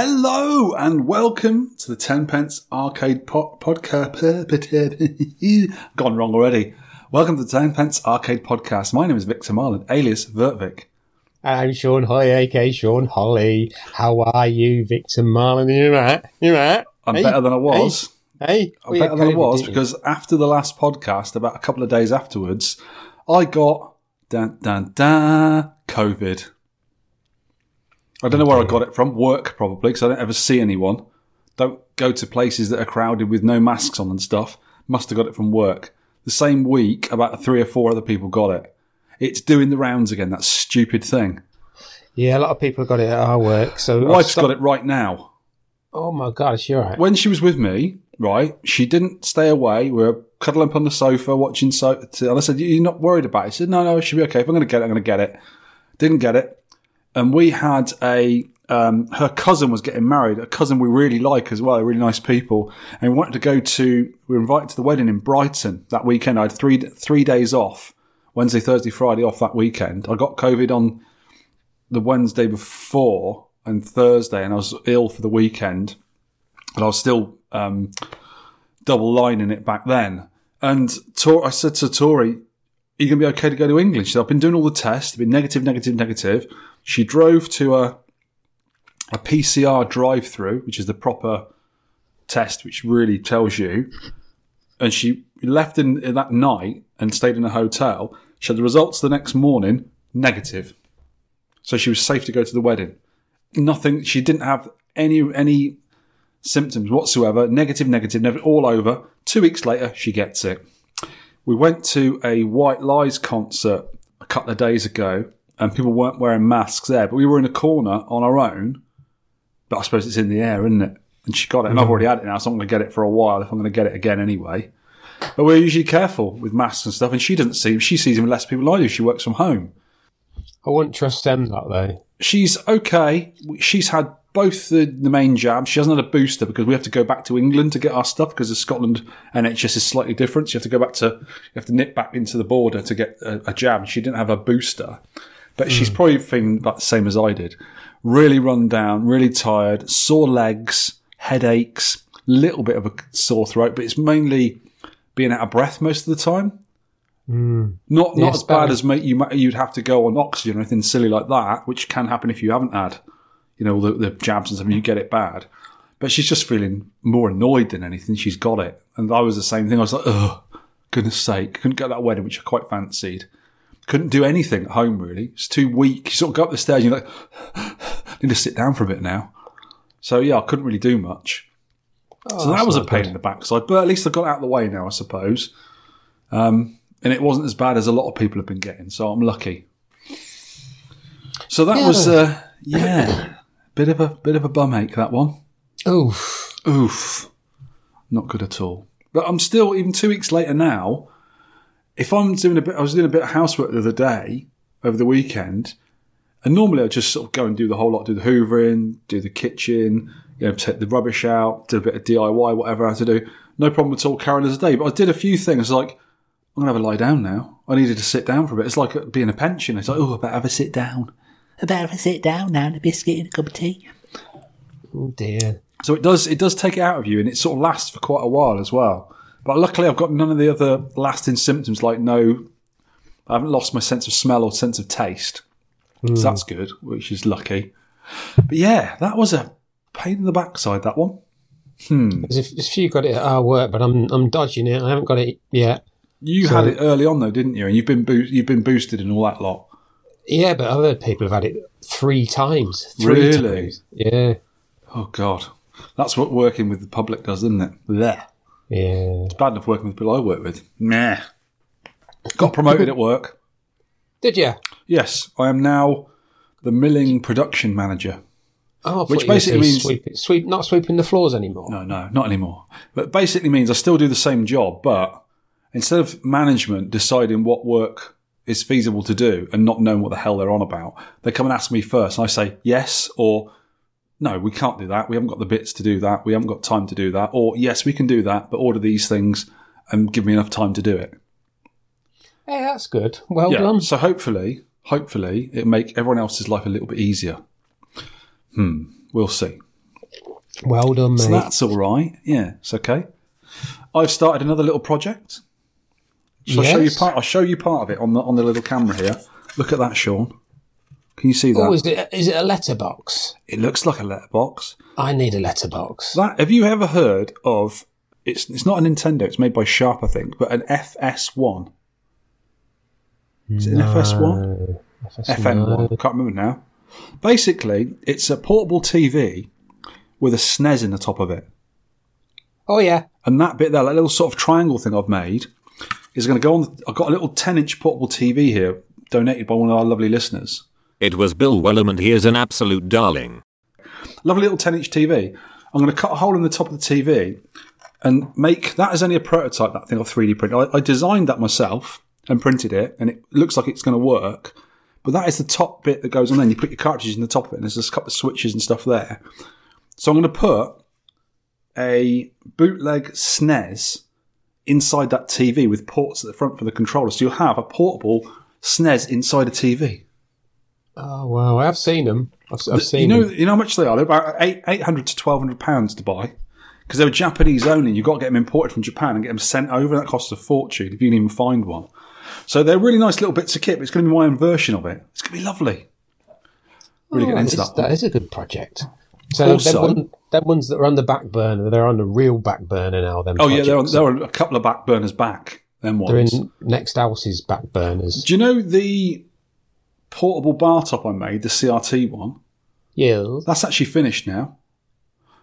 Hello and welcome to the Ten Pence Arcade po- Podcast. Gone wrong already. Welcome to the Ten Pence Arcade Podcast. My name is Victor Marlin, alias Vertvik. I'm Sean Holly, aka Sean Holly. How are you, Victor Marlin? You right? You right? I'm Hey, better than I was. Hey, I'm better than I was because after the last podcast, about a couple of days afterwards, I got dun dun dun COVID. I don't know where I got it from. Work probably because I don't ever see anyone. Don't go to places that are crowded with no masks on and stuff. Must have got it from work. The same week, about three or four other people got it. It's doing the rounds again. That stupid thing. yeah, a lot of people got it at our work. So My wife's stopped- got it right now. Oh my gosh, you're right. when she was with me, right, she didn't stay away. We were cuddling up on the sofa watching so. And I said, "You're not worried about it?" She said, "No, no, it should be okay. If I'm going to get it, I'm going to get it." Didn't get it, and we had a. Um, her cousin was getting married. A cousin we really like as well. Really nice people, and we wanted to go to. We were invited to the wedding in Brighton that weekend. I had three three days off. Wednesday, Thursday, Friday off that weekend. I got COVID on the Wednesday before and Thursday, and I was ill for the weekend but I was still um, double lining it back then. And Tor- I said to Tori, "Are you going to be okay to go to England?" She said, "I've been doing all the tests, been negative, negative, negative." She drove to a a PCR drive-through, which is the proper test, which really tells you. And she left in, in that night and stayed in a hotel. She had the results the next morning, negative. So she was safe to go to the wedding. Nothing. She didn't have any any symptoms whatsoever. Negative, negative, never all over. Two weeks later, she gets it. We went to a White Lies concert a couple of days ago, and people weren't wearing masks there, but we were in a corner on our own. But I suppose it's in the air, isn't it? And she got it, and I've already had it now, so I'm going to get it for a while if I'm going to get it again anyway. But we're usually careful with masks and stuff, and she doesn't see. She sees even less people than I do. She works from home I wouldn't trust them that though. she's okay. She's had both the, the main jabs. She hasn't had a booster because we have to go back to England to get our stuff because the Scotland NHS is slightly different. So you have to go back to, you have to nip back into the border to get a, a jab. She didn't have a booster, but she's hmm. probably feeling about the same as I did. Really run down, really tired, sore legs, headaches, little bit of a sore throat, but it's mainly being out of breath most of the time. Hmm. Not not Yeah, as bad bad. as mate you you'd have to go on oxygen or anything silly like that, which can happen if you haven't had, you know, the, the jabs and stuff. and You get it bad, but she's just feeling more annoyed than anything. She's got it, and I was the same thing. I was like, oh, goodness sake, couldn't get that wedding, which I quite fancied. Couldn't do anything at home really. It's too weak. You sort of go up the stairs, and you're like, need to sit down for a bit now. So yeah, I couldn't really do much. Oh, So that was a pain good. in the backside, but at least I got out of the way now, I suppose. Um, and it wasn't as bad as a lot of people have been getting, so I'm lucky. So that was, uh, yeah, bit of a bit of a bum ache that one. Oof. Oof, not good at all. But I'm still even two weeks later now. If I'm doing a bit, I was doing a bit of housework the other day over the weekend, and normally I just sort of go and do the whole lot, do the hoovering, do the kitchen, you know, take the rubbish out, do a bit of DIY, whatever I had to do. No problem at all, carrying as a day. But I did a few things like I'm gonna have a lie down now. I needed to sit down for a bit. It's like being a pension. It's like oh, I better have a sit down. I better have a sit down now and a biscuit and a cup of tea. Oh dear. So it does it does take it out of you, and it sort of lasts for quite a while as well. But luckily, I've got none of the other lasting symptoms, like no, I haven't lost my sense of smell or sense of taste. So hmm. that's good, which is lucky. But yeah, that was a pain in the backside. That one. There's a, there's a few got it at our work, but I'm I'm dodging it. I haven't got it yet. You So- had it early on though, didn't you? And you've been you've been boosted and all that lot. Yeah, but other people have had it three times. Three Really? Times. Yeah. Oh God, that's what working with the public does, isn't it? Blech. Yeah. It's bad enough working with people I work with. Nah. Got promoted at work. Did you? Yes, I am now the milling production manager. Oh, Which basically means- sweep, sweep, not sweeping the floors anymore. No, no, not anymore. But basically means I still do the same job, but instead of management deciding what work is feasible to do and not knowing what the hell they're on about, they come and ask me first, and I say yes or no, we can't do that. We haven't got the bits to do that. We haven't got time to do that. Or yes, we can do that, but order these things and give me enough time to do it. Hey, that's good. Well Yeah. done. So hopefully, hopefully, it make everyone else's life a little bit easier. Hmm. We'll see. Well done, mate. So that's all right. Yeah, it's okay. I've started another little project. Shall I show you part? I'll show you part of it on the on the little camera here. Look at that, Sean. Can you see oh, that? oh, is it, is it a letterbox? it looks like a letterbox. I need a letterbox. That have you ever heard of? It's it's not a Nintendo. It's made by Sharp, I think, but an FS1. Is it an FS1? FN1. I can't remember now. Basically, it's a portable TV with a SNES in the top of it. Oh, yeah. And that bit there, that little sort of triangle thing I've made, is going to go on. I've got a little 10 inch portable TV here, donated by one of our lovely listeners. It was Bill Wellham and he is an absolute darling. Lovely little 10 inch TV. I'm going to cut a hole in the top of the TV and make that is only a prototype, that thing I've 3D printed. I, I designed that myself and printed it, and it looks like it's going to work. But that is the top bit that goes on then. You put your cartridges in the top of it, and there's a couple of switches and stuff there. So I'm going to put a bootleg SNES inside that TV with ports at the front for the controller. So you'll have a portable SNES inside a TV. Oh, wow. I've seen them. I've, I've seen You know, them. you know how much they are? They're about eight eight hundred to twelve hundred pounds to buy because they were Japanese only. You've got to get them imported from Japan and get them sent over. That costs a fortune if you can even find one. So they're really nice little bits of kit. But it's going to be my own version of it. It's going to be lovely. Really Oh, getting into that. that is a good project. So Also- them, one, them ones that are on the back burner, they're on the real back burner now. Them Oh yeah, there are, projects. there are a couple of back burners back. Them They're ones. in next house's back burners. Do you know the portable bar top I made, the CRT one? Yeah. That's actually finished now.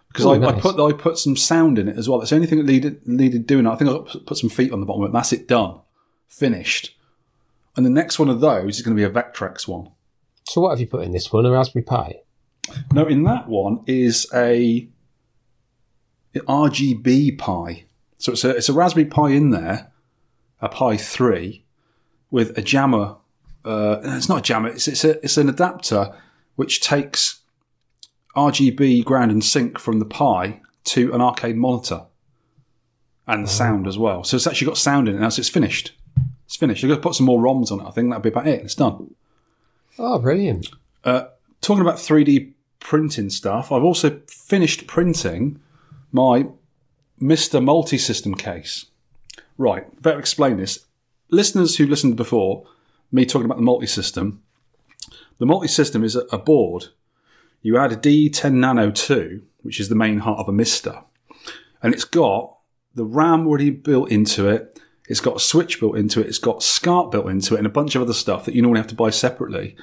Because Oh, I, I put I put some sound in it as well. That's the only thing that needed needed doing. I think I put- put some feet on the bottom of it. That's it done, finished. And the next one of those is going to be a Vectrex one. So what have you put in this one? A Raspberry Pi? No, in that one is a RGB Pi. So it's a it's a Raspberry Pi in there, a Pi three, with a jammer. Uh, it's not a jammer. It's it's, a, it's an adapter which takes RGB ground and sync from the Pi to an arcade monitor, and the sound as well. So it's actually got sound in it now. So it's finished. It's finished. You've got to put some more ROMs on it. I think that'll be about it. It's done. Oh, brilliant. talking about 3D printing stuff, I've also finished printing my MiSTer Multi System case. Right, better explain this. Listeners who listened before, me talking about the multi system, the multi system is a, a board. You add a DE10 Nano 2, which is the main heart of a MiSTer, and it's got the RAM already built into it. It's got a switch built into it. It's got SCART built into it, and a bunch of other stuff that you normally have to buy separately.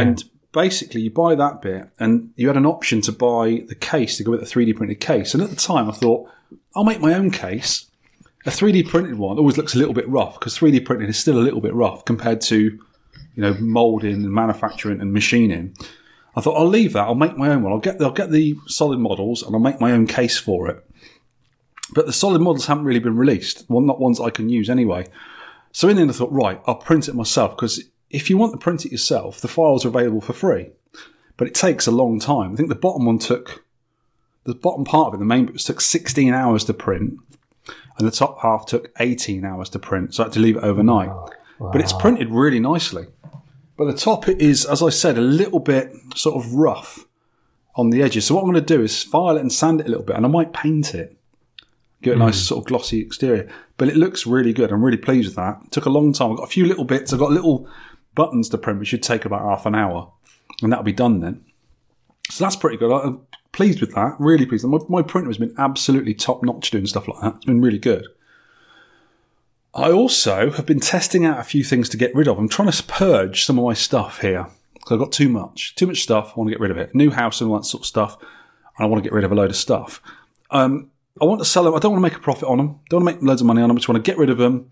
And basically, you buy that bit, and you had an option to buy the case to go with the 3D printed case. And at the time, I thought, I'll make my own case. A 3D printed one always looks a little bit rough because 3D printing is still a little bit rough compared to, you know, molding and manufacturing and machining. I thought I'll leave that. I'll make my own one. I'll get I'll get the solid models and I'll make my own case for it. But the solid models haven't really been released. Well, not ones I can use anyway. So in the end, I thought, right, I'll print it myself because if you want to print it yourself, the files are available for free. But it takes a long time. I think the bottom one took, the bottom part of it, the main bit, took 16 hours to print, and the top half took 18 hours to print. So I had to leave it overnight. But it's printed really nicely. But the top is, as I said, a little bit sort of rough on the edges. So what I'm going to do is file it and sand it a little bit, and I might paint it give it a nice hmm. sort of glossy exterior. But it looks really good. I'm really pleased with that. It took a long time. I've got a few little bits. I've got little buttons to print, which should take about half an hour, and that'll be done then. So that's pretty good. I'm pleased with that. Really pleased. My, my printer has been absolutely top notch doing stuff like that. It's been really good. I also have been testing out a few things to get rid of. I'm trying to purge some of my stuff here. So I've got too much, too much stuff. I want to get rid of it. New house and all that sort of stuff. And I want to get rid of a load of stuff. Um, I want to sell them. I don't want to make a profit on them. Don't want to make loads of money on them. I just want to get rid of them,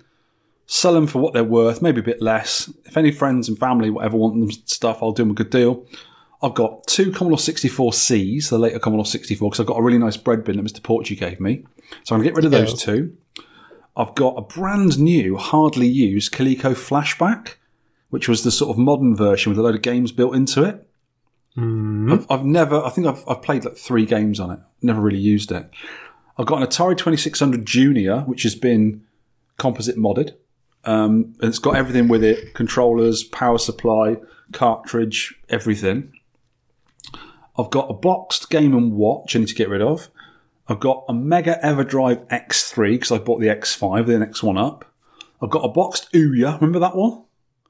sell them for what they're worth, maybe a bit less. If any friends and family, whatever, want them stuff, I'll do them a good deal. I've got two Commodore 64Cs, the later Commodore 64, because I've got a really nice bread bin that Mr. Porchy gave me. So I'm going to get rid of those two. I've got a brand new, hardly used Coleco Flashback, which was the sort of modern version with a load of games built into it. I've, I've never, I think I've, I've played like three games on it, never really used it. I've got an Atari 2600 Junior, which has been composite modded. Um, and it's got everything with it controllers, power supply, cartridge, everything. I've got a boxed Game and Watch I need to get rid of. I've got a Mega Everdrive X3 because I bought the X5, the next one up. I've got a boxed Ouya. Remember that one?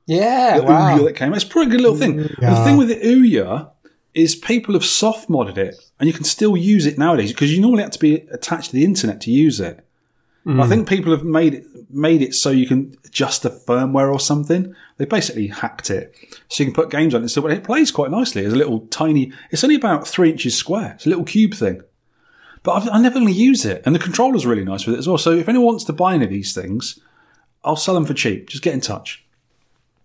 Yeah, the wow. Ouya that came. It's a pretty good little thing. The thing with the Ouya is people have soft modded it, and you can still use it nowadays because you normally have to be attached to the internet to use it. Hmm. I think people have made it made it so you can adjust the firmware or something. They basically hacked it so you can put games on it. So it plays quite nicely. It's a little tiny. It's only about three inches square. It's a little cube thing. But I've, I never really use it, and the controller's really nice with it as well. So if anyone wants to buy any of these things, I'll sell them for cheap. Just get in touch.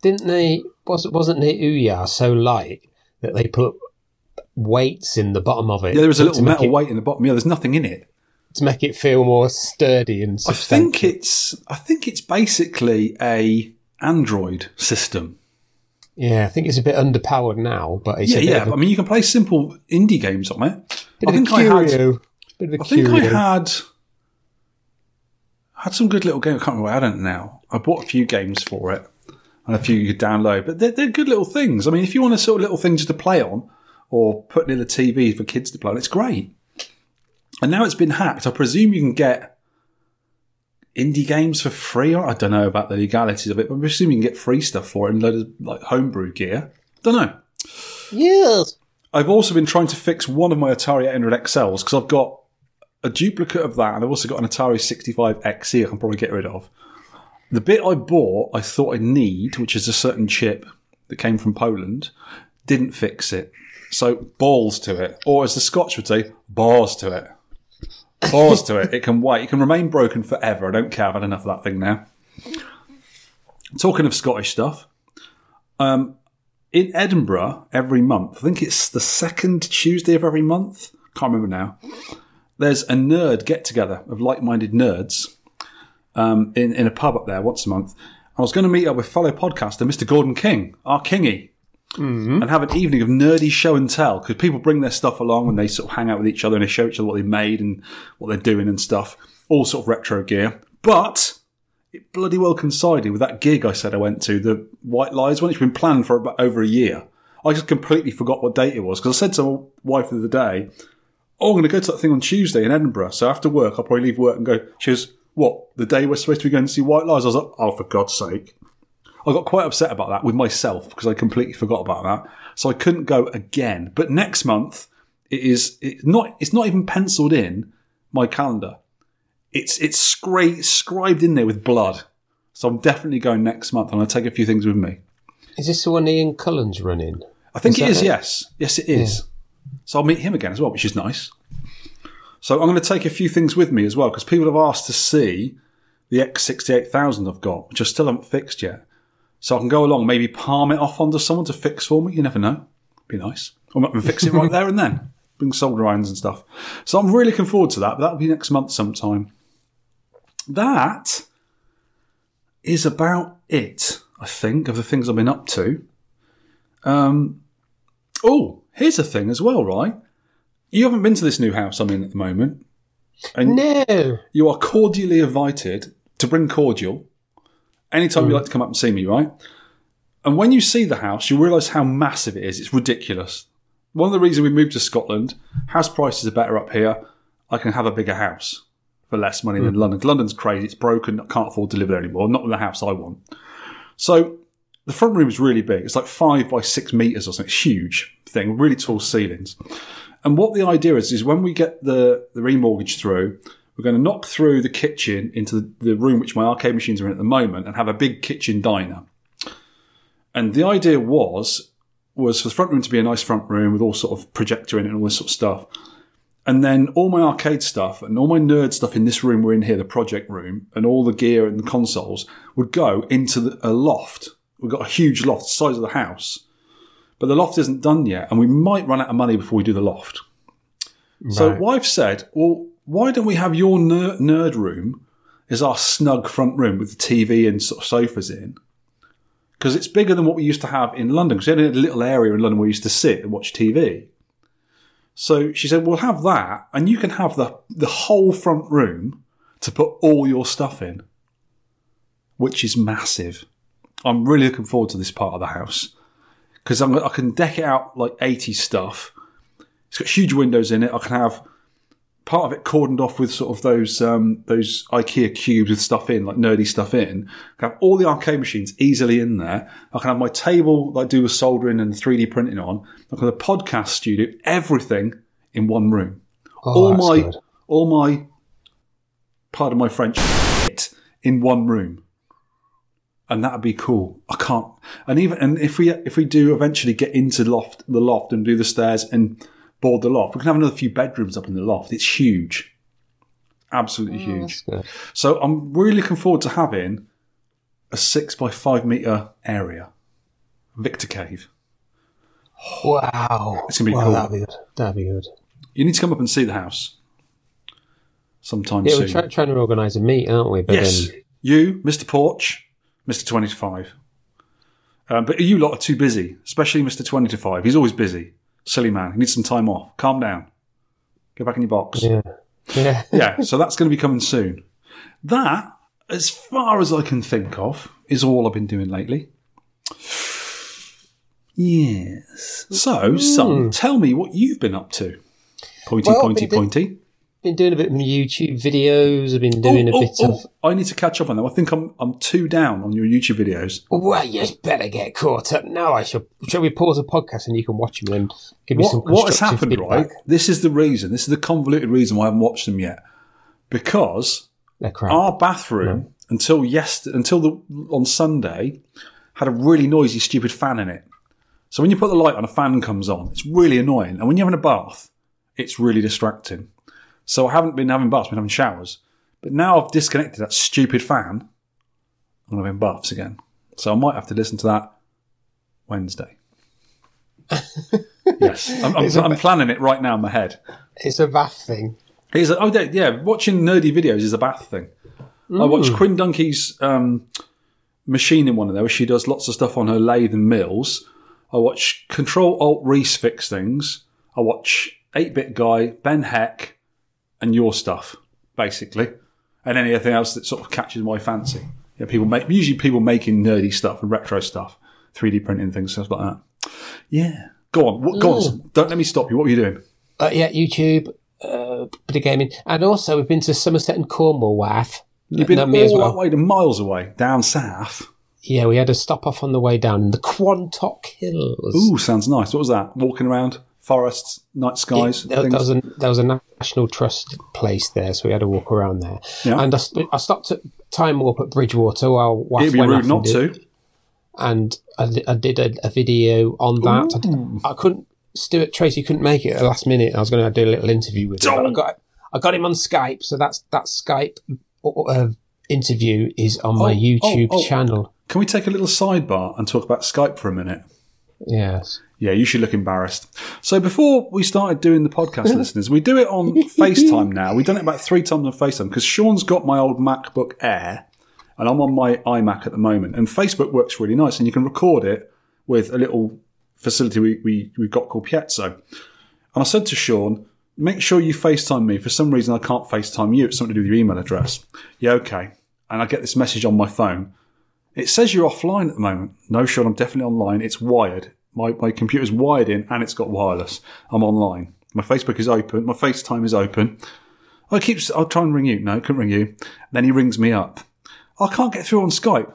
Didn't they? Wasn't wasn't the Ouya so light that they put weights in the bottom of it? Yeah, there was a little metal it- weight in the bottom. Yeah, there's nothing in it. To make it feel more sturdy and. I think it's I think it's basically a Android system. Yeah, I think it's a bit underpowered now, but it's Yeah, yeah. a, I mean, you can play simple indie games on it. bit I of a think I had. curio. bit of a I think I had had some good little games. I can't remember what I don't now. I bought a few games for it and a few you could download, but they're, they're good little things. I mean, if you want a sort of little thing just to play on or put near the TV for kids to play on, it's great. And now it's been hacked. I presume you can get indie games for free. I don't know about the legalities of it, but I presume you can get free stuff for it and load of like homebrew gear. Don't know. Yes. I've also been trying to fix one of my Atari 800 XLs because I've got a duplicate of that, and I've also got an Atari 65XE I can probably get rid of. The bit I bought, I thought I'd need, which is a certain chip that came from Poland, didn't fix it. So balls to it, or as the Scotch would say, balls to it. Balls to it. It can wait. It can remain broken forever. I don't care. I've had enough of that thing now. Talking of Scottish stuff, um, in Edinburgh every month. I think it's the second Tuesday of every month. Can't remember now. There's a nerd get together of like minded nerds um, in in a pub up there once a month. I was going to meet up with fellow podcaster Mr. Gordon King, our Kingy, Mm-hmm. and have an evening of nerdy show and tell because people bring their stuff along and they sort of hang out with each other and they show each other what they made and what they're doing and stuff. All sort of retro gear, but it bloody well coincided with that gig I said I went to, the White Lies one. It's been planned for about over a year. I just completely forgot what date it was because I said to my wife the day, "Oh, I'm going to go to that thing on Tuesday in Edinburgh. So after work, I'll probably leave work and go." She goes, "What? The day we're supposed to be going to see White Lies?" I was like, "Oh, for God's sake!" I got quite upset about that with myself because I completely forgot about that. So I couldn't go again. But next month, it is it's not it's not even penciled in my calendar. It's it's scra- scribed in there with blood. So I'm definitely going next month, and I'll take a few things with me. Is this the one Ian Cullen's running? I think Is it is. it? Yes, yes, it is. So I'll meet him again as well, which is nice. So I'm going to take a few things with me as well because people have asked to see the X68000 I've got, which I still haven't fixed yet. So I can go along, maybe palm it off onto someone to fix for me. You never know. Be nice. I'm I can fix it right there and then. Bring solder irons and stuff. So I'm really looking forward to that. But that'll be next month sometime. That is about it, I think, of the things I've been up to. Um, oh, here's a thing as well, right? You haven't been to this new house I'm in at the moment. And No. you are cordially invited to bring cordial anytime you hmm. like to come up and see me, right? And when you see the house, you realise how massive it is. It's ridiculous. One of the reasons we moved to Scotland, house prices are better up here. I can have a bigger house for less money than hmm. London. London's crazy. It's broken. I can't afford to live there anymore. Not the house I want. So the front room is really big. It's like five by six meters or something. It's huge thing, really tall ceilings. And what the idea is, is when we get the, the remortgage through, we're going to knock through the kitchen into the, the room which my arcade machines are in at the moment and have a big kitchen diner. And the idea was, was for the front room to be a nice front room with all sort of projector in it and all this sort of stuff. And then all my arcade stuff and all my nerd stuff in this room we're in here, the project room, and all the gear and the consoles would go into the, a loft. We've got a huge loft, the size of the house. But the loft isn't done yet, and we might run out of money before we do the loft. So wife said, "Well, why don't we have your ner- nerd room as our snug front room with the TV and sort of sofas in? Because it's bigger than what we used to have in London. Because we had a little area in London where we used to sit and watch TV. So she said, "We'll have that, and you can have the the whole front room to put all your stuff in, which is massive. I'm really looking forward to this part of the house." because I can deck it out like 80 stuff. It's got huge windows in it. I can have part of it cordoned off with sort of those um, those IKEA cubes with stuff in, like nerdy stuff in. I can have all the arcade machines easily in there. I can have my table that I do with soldering and 3D printing on. I can have a podcast studio, everything in one room. Oh, all my good. all my pardon my French shit in one room. And that'd be cool. I can't. And even and if we if we do eventually get into loft the loft and do the stairs and board the loft, we can have another few bedrooms up in the loft. It's huge, absolutely huge. So I'm really looking forward to having a six by five meter area, Victor Cave. Wow. It's gonna be wow, cool. That'd be good. That'd be good. You need to come up and see the house sometime Yeah, soon. we're try- trying to organise a meet, aren't we? But Yes, then you, Mr. Porch, Mr. Twenty to Five. Um, but you lot are too busy, especially Mr. Twenty to Five. He's always busy. Silly man. You need some time off. Calm down. Go back in your box. yeah, yeah. yeah, so that's going to be coming soon. That, as far as I can think of, is all I've been doing lately. Yes. So, son, tell me what you've been up to. Pointy, Well, pointy, pointy. Been doing a bit of YouTube videos. I've been doing Oh, a oh, oh bit oh, of. I need to catch up on them. I think I'm I'm two down on your YouTube videos. Well, you better get caught up now. I shall. Shall we pause the podcast and you can watch them and give me some What, what has happened, right? This is the reason. This is the convoluted reason why I haven't watched them yet. Because our bathroom until yesterday, until the on Sunday, had a really noisy, stupid fan in it. So when you put the light on, a fan comes on. It's really annoying. And when you're having a bath, it's really distracting. So I haven't been having baths, I've been having showers. But now I've disconnected that stupid fan. I'm having baths again. So I might have to listen to that Wednesday. yes, I'm, I'm, I'm planning it right now in my head. It's a bath thing. It's a, oh yeah, watching nerdy videos is a bath thing. I watched Quinn Dunki's um, machine in one of there where she does lots of stuff on her lathe and mills. I watch Control Alt Rees fix things. I watch 8 Bit Guy, Ben Heck, and your stuff, basically. And anything else that sort of catches my fancy. Yeah, people make usually people making nerdy stuff and retro stuff, 3D printing things, stuff like that. Yeah. Go on, what, go on. Don't let me stop you. What were you doing? Uh, yeah, YouTube, uh, bit of gaming, and also we've been to Somerset and Cornwall, Wath. You've been all me as that well. way to miles away, down south. Yeah, we had a stop off on the way down in the Quantock Hills. Ooh, sounds nice. What was that? Walking around forests, night skies. There, there was a there was a National Trust place there, so we had to walk around there. Yeah. And I, I stopped at Time Warp at Bridgwater while It'd be rude not to. And I, I did a, a video on that. I, I couldn't. Stuart Tracy couldn't make it at the last minute. I was going to do a little interview with him. I got I got him on Skype, so that's that Skype uh, interview is on my Oh, YouTube oh, oh. channel. Can we take a little sidebar and talk about Skype for a minute? Yes. Yeah, you should look embarrassed. So before we started doing the podcast, listeners, we do it on FaceTime now. We've done it about three times on FaceTime because Sean's got my old MacBook Air and I'm on my iMac at the moment. And Facebook works really nice and you can record it with a little facility we, we, we've got called Piezo. And I said to Sean, make sure you FaceTime me. For some reason, I can't FaceTime you. It's something to do with your email address. Yeah, okay. And I get this message on my phone. It says you're offline at the moment. No, Sean, I'm definitely online. It's wired. My, my computer's wired in and it's got wireless. I'm online. My Facebook is open. My FaceTime is open. I keep, I'll try and ring you. No, couldn't ring you. Then he rings me up. I can't get through on Skype.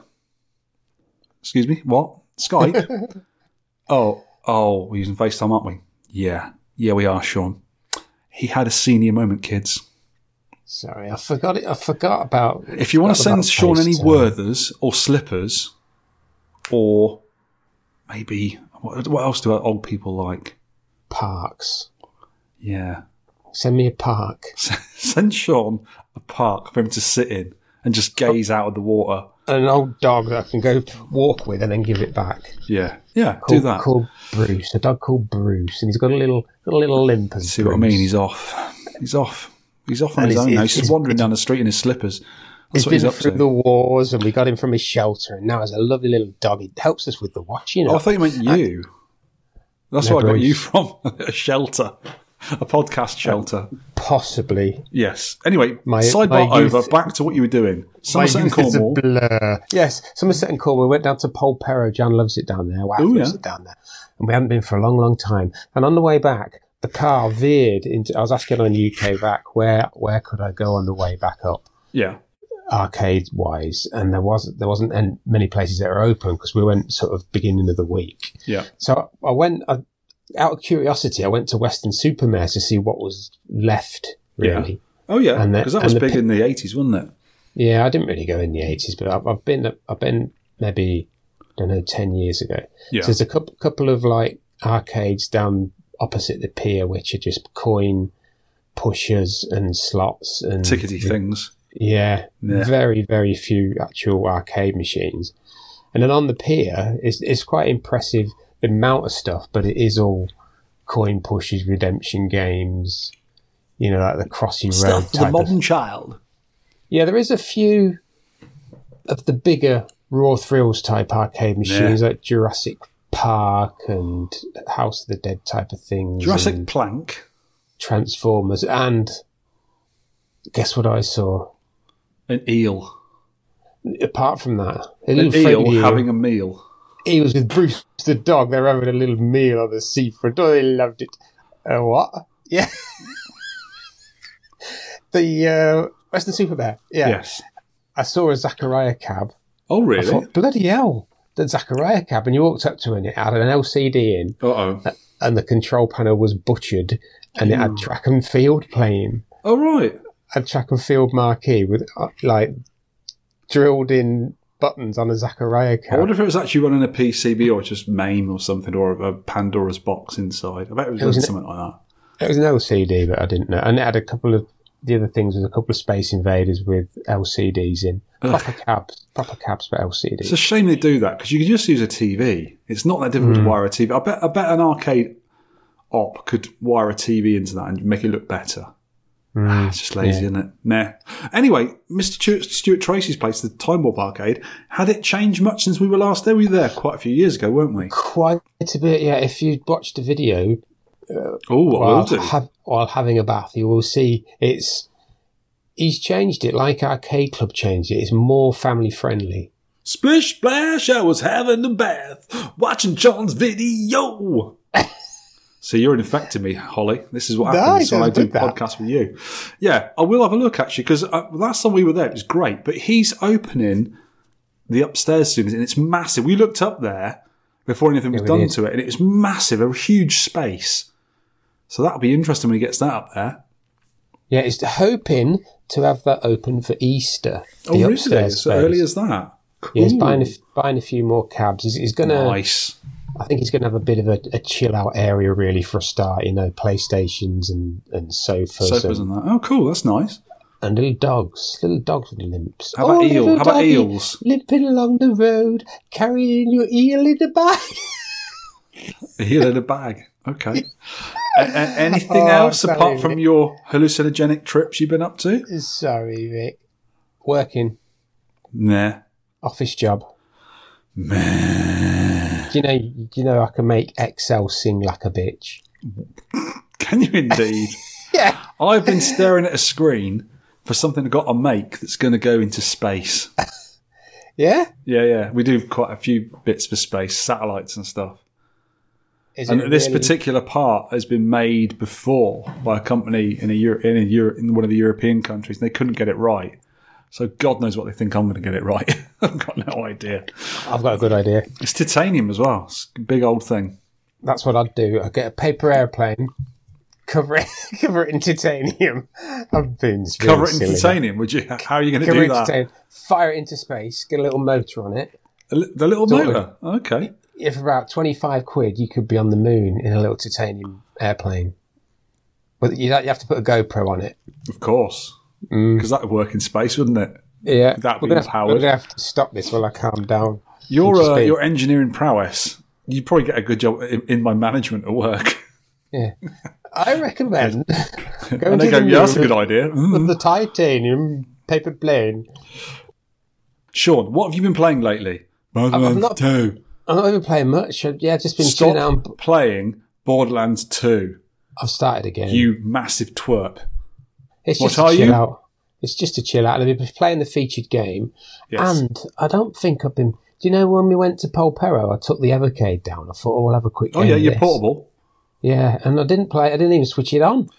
Excuse me? What? Skype? oh, oh, we're using FaceTime, aren't we? Yeah. Yeah, we are, Sean. He had a senior moment, kids. Sorry, I forgot it. I forgot about. If you want to send Sean any Werther's or slippers, or maybe what, what else do old people like? parks, Yeah, send me a park. send Sean a park for him to sit in and just gaze out of the water. An old dog that I can go walk with and then give it back. Yeah, yeah, do that. Called Bruce, a dog called Bruce, and he's got a little, got a little limp. As See what I mean? He's off. He's off. He's off on And his own now. He's just wandering down the street in his slippers. That's he's been up through to. the wars, and we got him from his shelter, and now he's a lovely little dog. It helps us with the watch, you know. Oh, I thought you meant you. That's No, where I got you from. a shelter, a podcast uh, shelter. Possibly. Yes. Anyway, My- sidebar my youth- over. Back to what you were doing. My Somerset and youth is a Cornwall. blur. Yes, Somerset and Cornwall. We went down to Polperro. Jan loves it down there. Wow, Ooh, loves yeah. it down there. And we hadn't been for a long, long time. And on the way back, the the car veered into. I was asking on UKVAC where where could I go on the way back up, Yeah. Arcade wise, and there wasn't there wasn't an- many places that were open because we went sort of beginning of the week. Yeah. So I went I, out of curiosity. I went to Weston-super-Mare to see what was left. Really, Oh yeah, because that was big in the eighties, wasn't it? yeah. I didn't really go in the eighties, but I've, I've been I've been maybe I don't know ten years ago. Yeah. So there's a couple couple of like arcades down opposite the pier, which are just coin pushers and slots and Tickety things. Yeah, Yeah. very very few actual arcade machines. And then on the pier, it's it's quite impressive the amount of stuff, but it is all coin pushes, redemption games. You know, like the Crossy Road Stuff the type of modern child. yeah, there is a few of the bigger Raw Thrills type arcade machines, like Jurassic Park and House of the Dead type of things. Jurassic Plank. Transformers, and guess what I saw? An eel. Apart from that, a An eel having a meal. he was with Bruce the dog. They were having a little meal on the seafront. Oh, they loved it. Uh, what? Yeah. the uh, Western Super Bear. Yeah. Yes. I saw a Zaccaria cab. Oh really? thought, bloody hell, the Zaccaria cab. And you walked up to it and it had an LCD in Uh oh. and the control panel was butchered and it had track and field playing. Oh right. A track and field marquee with uh, like drilled in buttons on a Zaccaria I wonder if it was actually running a PCB or just MAME or something, or a Pandora's box inside. I bet it was, It was an- something like that. It was an LCD, but I didn't know. And it had a couple of the other things was a couple of Space Invaders with LCDs in proper cabs, proper cabs for LCDs. It's a shame they do that because you can just use a TV. It's not that difficult Hmm. to wire a TV. I bet. I bet an arcade op could wire a TV into that and make it look better. Hmm. Ah, it's just lazy, isn't it? Nah. Anyway, Mr. Stuart, Tracy's place, the Time Warp Arcade, had it changed much since we were last there? We were there quite a few years ago, weren't we? Quite a bit, yeah. If you watch the video Oh, I will while, do. ha- while having a bath, you will see it's he's changed it like Arcade Club changed it. It's more family friendly. Splish splash, I was having a bath, watching John's video. So you're infecting me, Holly. This is what No, happens when I do do that. podcasts with you. Yeah, I will have a look actually because uh, last time we were there, it was great. But he's opening the upstairs soon, and it's massive. We looked up there before anything was done did. to it, and it was massive, a huge space. So that'll be interesting when he gets that up there. Yeah, it's hoping to have that open for Easter. Oh, really? upstairs So space. early as that? Yeah, he's buying a, buying a few more cabs. He's, he's gonna. nice. I think he's going to have a bit of a, a chill out area, really, for a start. You know, PlayStations and, and sofas, Sofas and, and that. Oh, cool. That's nice. and little dogs, little dogs with limps. How about Oh, eel? How about eels? Limping along the road, carrying your eel in the bag. A heel in a bag. Okay. A- a- anything Oh, else sorry, apart from your hallucinogenic trips you've been up to? Sorry, Vic. Working Nah. office job. Man. Do you know? Do you know I can make Excel sing like a bitch? Can you indeed? Yeah. I've been staring at a screen for something I've got to make that's going to go into space. Yeah. Yeah, yeah. We do quite a few bits for space, satellites and stuff. Is And this really- particular part has been made before by a company in a Euro- in a Euro- in one of the European countries. And they couldn't get it right. So God knows what they think I'm going to get it right. I've got no idea. I've got a good idea. It's titanium as well. It's a big old thing. That's what I'd do. I'd get a paper airplane, cover it, cover it in titanium. I've been Cover it in titanium, would you? How are you going to Cover do it in that? titanium, fire it into space, get a little motor on it. The li- The little motor. Okay. If about twenty five quid, you could be on the moon in a little titanium airplane. But you you have to put a GoPro on it. Of course. Mm. Because that would work in space, wouldn't it? Yeah, That'd be gonna, have, powered. we're gonna have to stop this while I calm down. Your Into uh, your engineering prowess, you probably get a good job in, in my management at work. Yeah, I recommend and going they to go, the yeah, that's a good idea. with Mm. the titanium paper plane. Sean, what have you been playing lately? Borderlands not- 2. I'm not even playing much. I've- Yeah, I've just been Stop chilling out. and- playing Borderlands 2, I've started again. you massive twerp. It's What just are to chill you? out. It's just to chill out. And I've been playing the featured game. Yes. And I don't think I've been. Do you know when we went to Polperro, I took the Evercade down. I thought, oh, we'll have a quick oh, yeah, you're this. portable. Yeah, and I didn't play. I didn't even switch it on.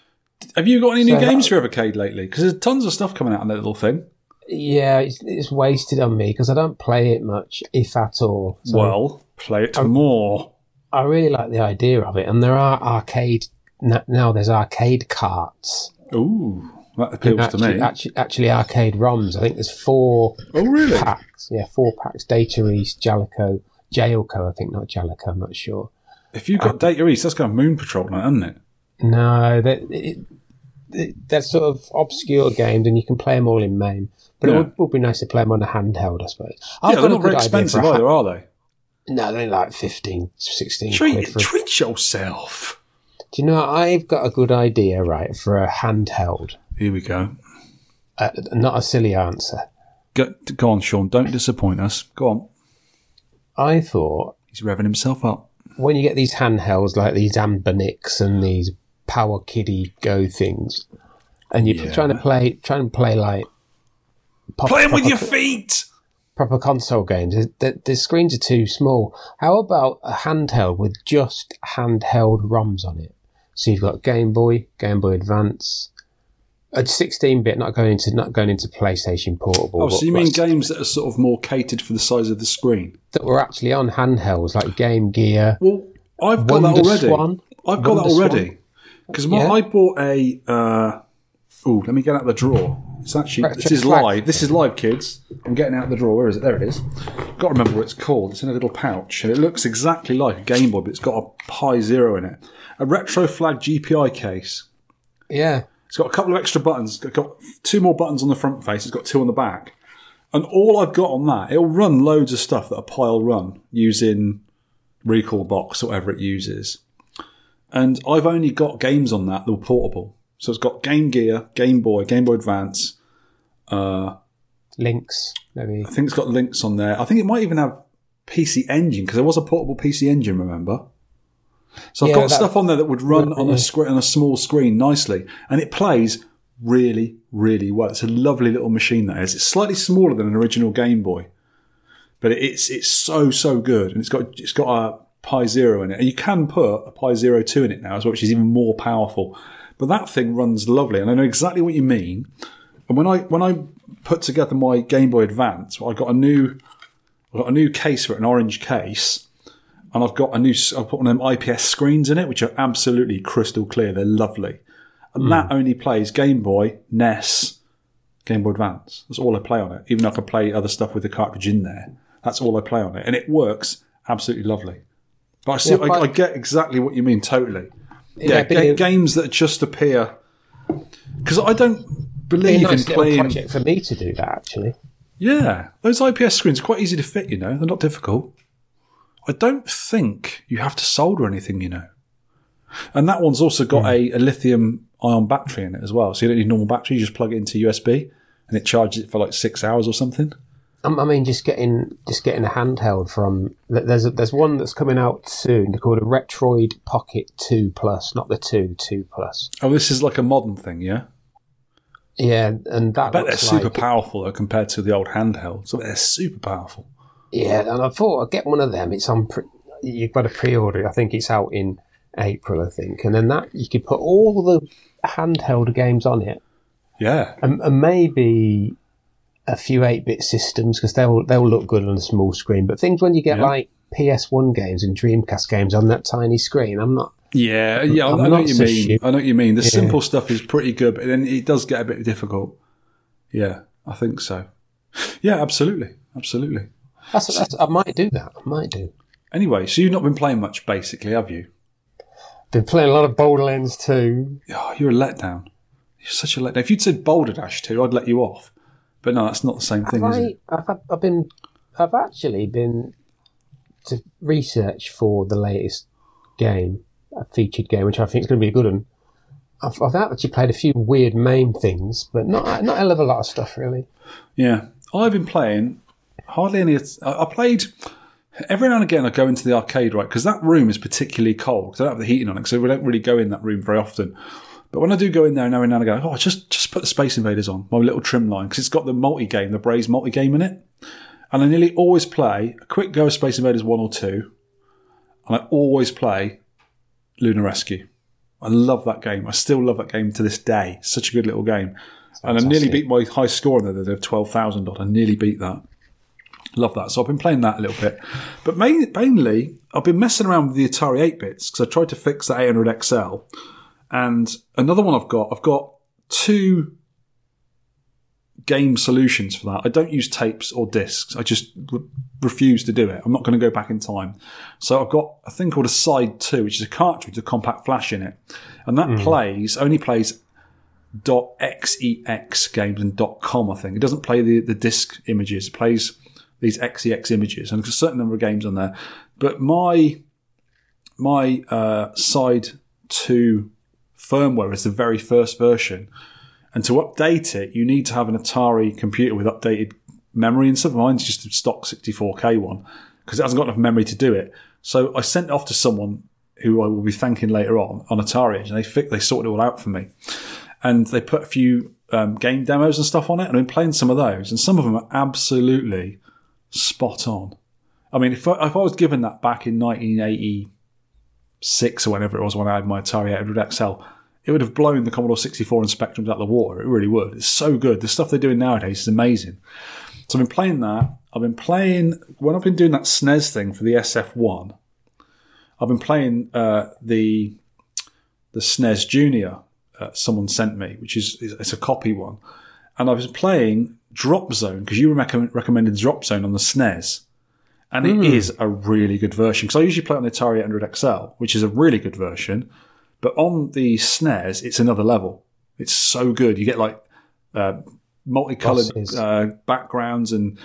Have you got any new So- games uh, for Evercade lately? Because there's tons of stuff coming out on that little thing. Yeah, it's, it's wasted on me because I don't play it much, if at all. So well, play it more. I really like the idea of it, and there are arcade now. There's arcade carts. Ooh, that appeals actually, to me. Actually, actually, arcade ROMs. I think there's four oh, really? packs. Yeah, four packs. Data East, Jalico, Jailco. I think not Jalico. I'm not sure. If you've got um, Data East, that's got Moon Patrol on it, hasn't it? No, they, it, it, they're sort of obscure games, and you can play them all in MAME. But Yeah. it would, would be nice to play them on a handheld, I suppose. I've yeah, they're not very good idea for expensive a ha- either, are they? No, they're like 15, 16 quid. Treat, For treat yourself. do you know, I've got a good idea, right, for a handheld. Here we go. Uh, not a silly answer. Go, go on, Sean. Don't disappoint us. Go on. I thought He's revving himself up. when you get these handhelds like these Anbernics and these PowKiddy Go things, and you're Yeah. trying to play, trying to play like pop- Playing with your feet. proper console games. The, the screens are too small. How about a handheld with just handheld ROMs on it? So you've got Game Boy, Game Boy Advance, a 16-bit, not going into not going into PlayStation Portable. Oh, so you mean games that are sort of more catered for the size of the screen? that were actually on handhelds like Game Gear? Well, I've got Wonder that already. Swan. I've got Wonder that already. Because Yeah. I bought a. Uh, oh, let me get out the drawer. It's actually Right, this is flag. live. This is live, kids. I'm getting out the drawer. Where is it? There it is. Got to remember what it's called. It's in a little pouch, and it looks exactly like a Game Boy, but it's got a Pi Zero in it. A Retroflag GPI case. Yeah, It's got a couple of extra buttons. It's got two more buttons on the front face. It's got two on the back. And all I've got on that, it'll run loads of stuff that a pile run using Recalbox or whatever it uses. And I've only got games on that that were portable. So it's got Game Gear, Game Boy, Game Boy Advance. Uh, Lynx maybe. I think it's got Lynx on there. I think it might even have PC Engine because there was a portable PC Engine, remember? So I've Yeah, got that- stuff on there that would run on a on a small screen nicely, and it plays really, really well. It's a lovely little machine that is. It's slightly smaller than an original Game Boy, but it's it's so so good, and it's got it's got a Pi Zero in it, and you can put a Pi Zero two in it now as well, which is even more powerful. But that thing runs lovely, and I know exactly what you mean. And when I when I put together my Game Boy Advance, I got a new I got a new case for it, an orange case, and I've got a new. I've put one of them IPS screens in it, which are absolutely crystal clear. They're lovely, and that hmm. only plays Game Boy, NES, Game Boy Advance. That's all I play on it. Even though I can play other stuff with the cartridge in there, that's all I play on it, and it works absolutely lovely. But I see, I, I get exactly what you mean totally. Yeah, ga- games that just appear because I don't believe nice in playing. project for me to do that actually. Yeah, those IPS screens are quite easy to fit, you know, they're not difficult. I don't think you have to solder anything, you know. And that one's also got a, a lithium ion battery in it as well. So you don't need normal battery, you just plug it into USB and it charges it for like six hours or something. Um, I mean, just getting just getting a handheld from there's a, there's one that's coming out soon called a Retroid Pocket Two Plus, not the two Two Plus. Oh, this is like a modern thing, yeah? Yeah, and that I bet they're looks super powerful though compared to the old handheld. So they're super powerful. Yeah, and I thought I'd get one of them. It's on. Pre- you've got to pre-order. it. I think it's out in April. I think, and then that you could put all the handheld games on it, Yeah. and, and maybe a few eight-bit systems because they'll they'll look good on a small screen. But things when you get Yeah. like PS1 games and Dreamcast games on that tiny screen, I'm not. Yeah, yeah, I I'm I know what you so mean. stupid. I know what you mean. The Yeah. simple stuff is pretty good, but then it does get a bit difficult. Yeah, I think so. Yeah, absolutely, absolutely. That's, that's I might do that. I might do. Anyway, so you've not been playing much, basically, have you? Been playing a lot of Borderlands 2. Oh, you're a letdown. You're such a letdown. If you'd said Boulder Dash 2, I'd let you off. But no, that's not the same thing, is I, it? I've, I've been, I've actually been to research for the latest game, a featured game, which I think is going to be a good one. I've, I've actually played a few weird MAME things, but not not a hell of a lot of stuff really. Yeah. I've been playing hardly any. I I played every now and again. I go into the arcade, right? Because that room is particularly cold. I don't have the heating on it, so we don't really go in that room very often. But when I do go in there now and now and again, oh, just just put the Space Invaders on my little trim line because it's got the multi game, the Braze multi game in it, and I nearly always play a quick go of Space Invaders one or two, and I always play Lunar Rescue. I love that game. I still love that game to this day. Such a good little game. And I nearly beat my high score on there, the 12,000 odd. I nearly beat that. Love that. So I've been playing that a little bit. But mainly, mainly I've been messing around with the Atari 8 bits because I tried to fix that 800 XL. And another one I've got, I've got two game solutions for that. I don't use tapes or discs. I just re- refuse to do it. I'm not going to go back in time. So I've got a thing called a Side 2, which is a cartridge with a compact flash in it. And that mm. plays, only plays .xex games and .com, I think. It doesn't play the, the disc images. It plays these XEX images. And there's a certain number of games on there. But my my uh, Side 2 firmware is the very first version. And to update it, you need to have an Atari computer with updated memory and stuff. Mine's just a stock 64K one because it hasn't got enough memory to do it. So I sent it off to someone who I will be thanking later on on Atari, and they fi- they sorted it all out for me. And they put a few um, game demos and stuff on it, and I've been playing some of those, and some of them are absolutely spot on. I mean, if I, if I was given that back in 1986 or whenever it was when I had my Atari 800 XL, it would have blown the Commodore 64 and Spectrums out of the water. It really would. It's so good. The stuff they're doing nowadays is amazing. So I've been playing that. I've been playing when I've been doing that SNES thing for the SF1. I've been playing uh, the the SNES Junior. Uh, someone sent me, which is it's a copy one, and I was playing Drop Zone because you recommend, recommended Drop Zone on the SNES, and it is a really good version. Because I usually play it on the Atari 800 XL, which is a really good version, but on the SNES, it's another level. It's so good. You get like uh, multicolored uh, backgrounds and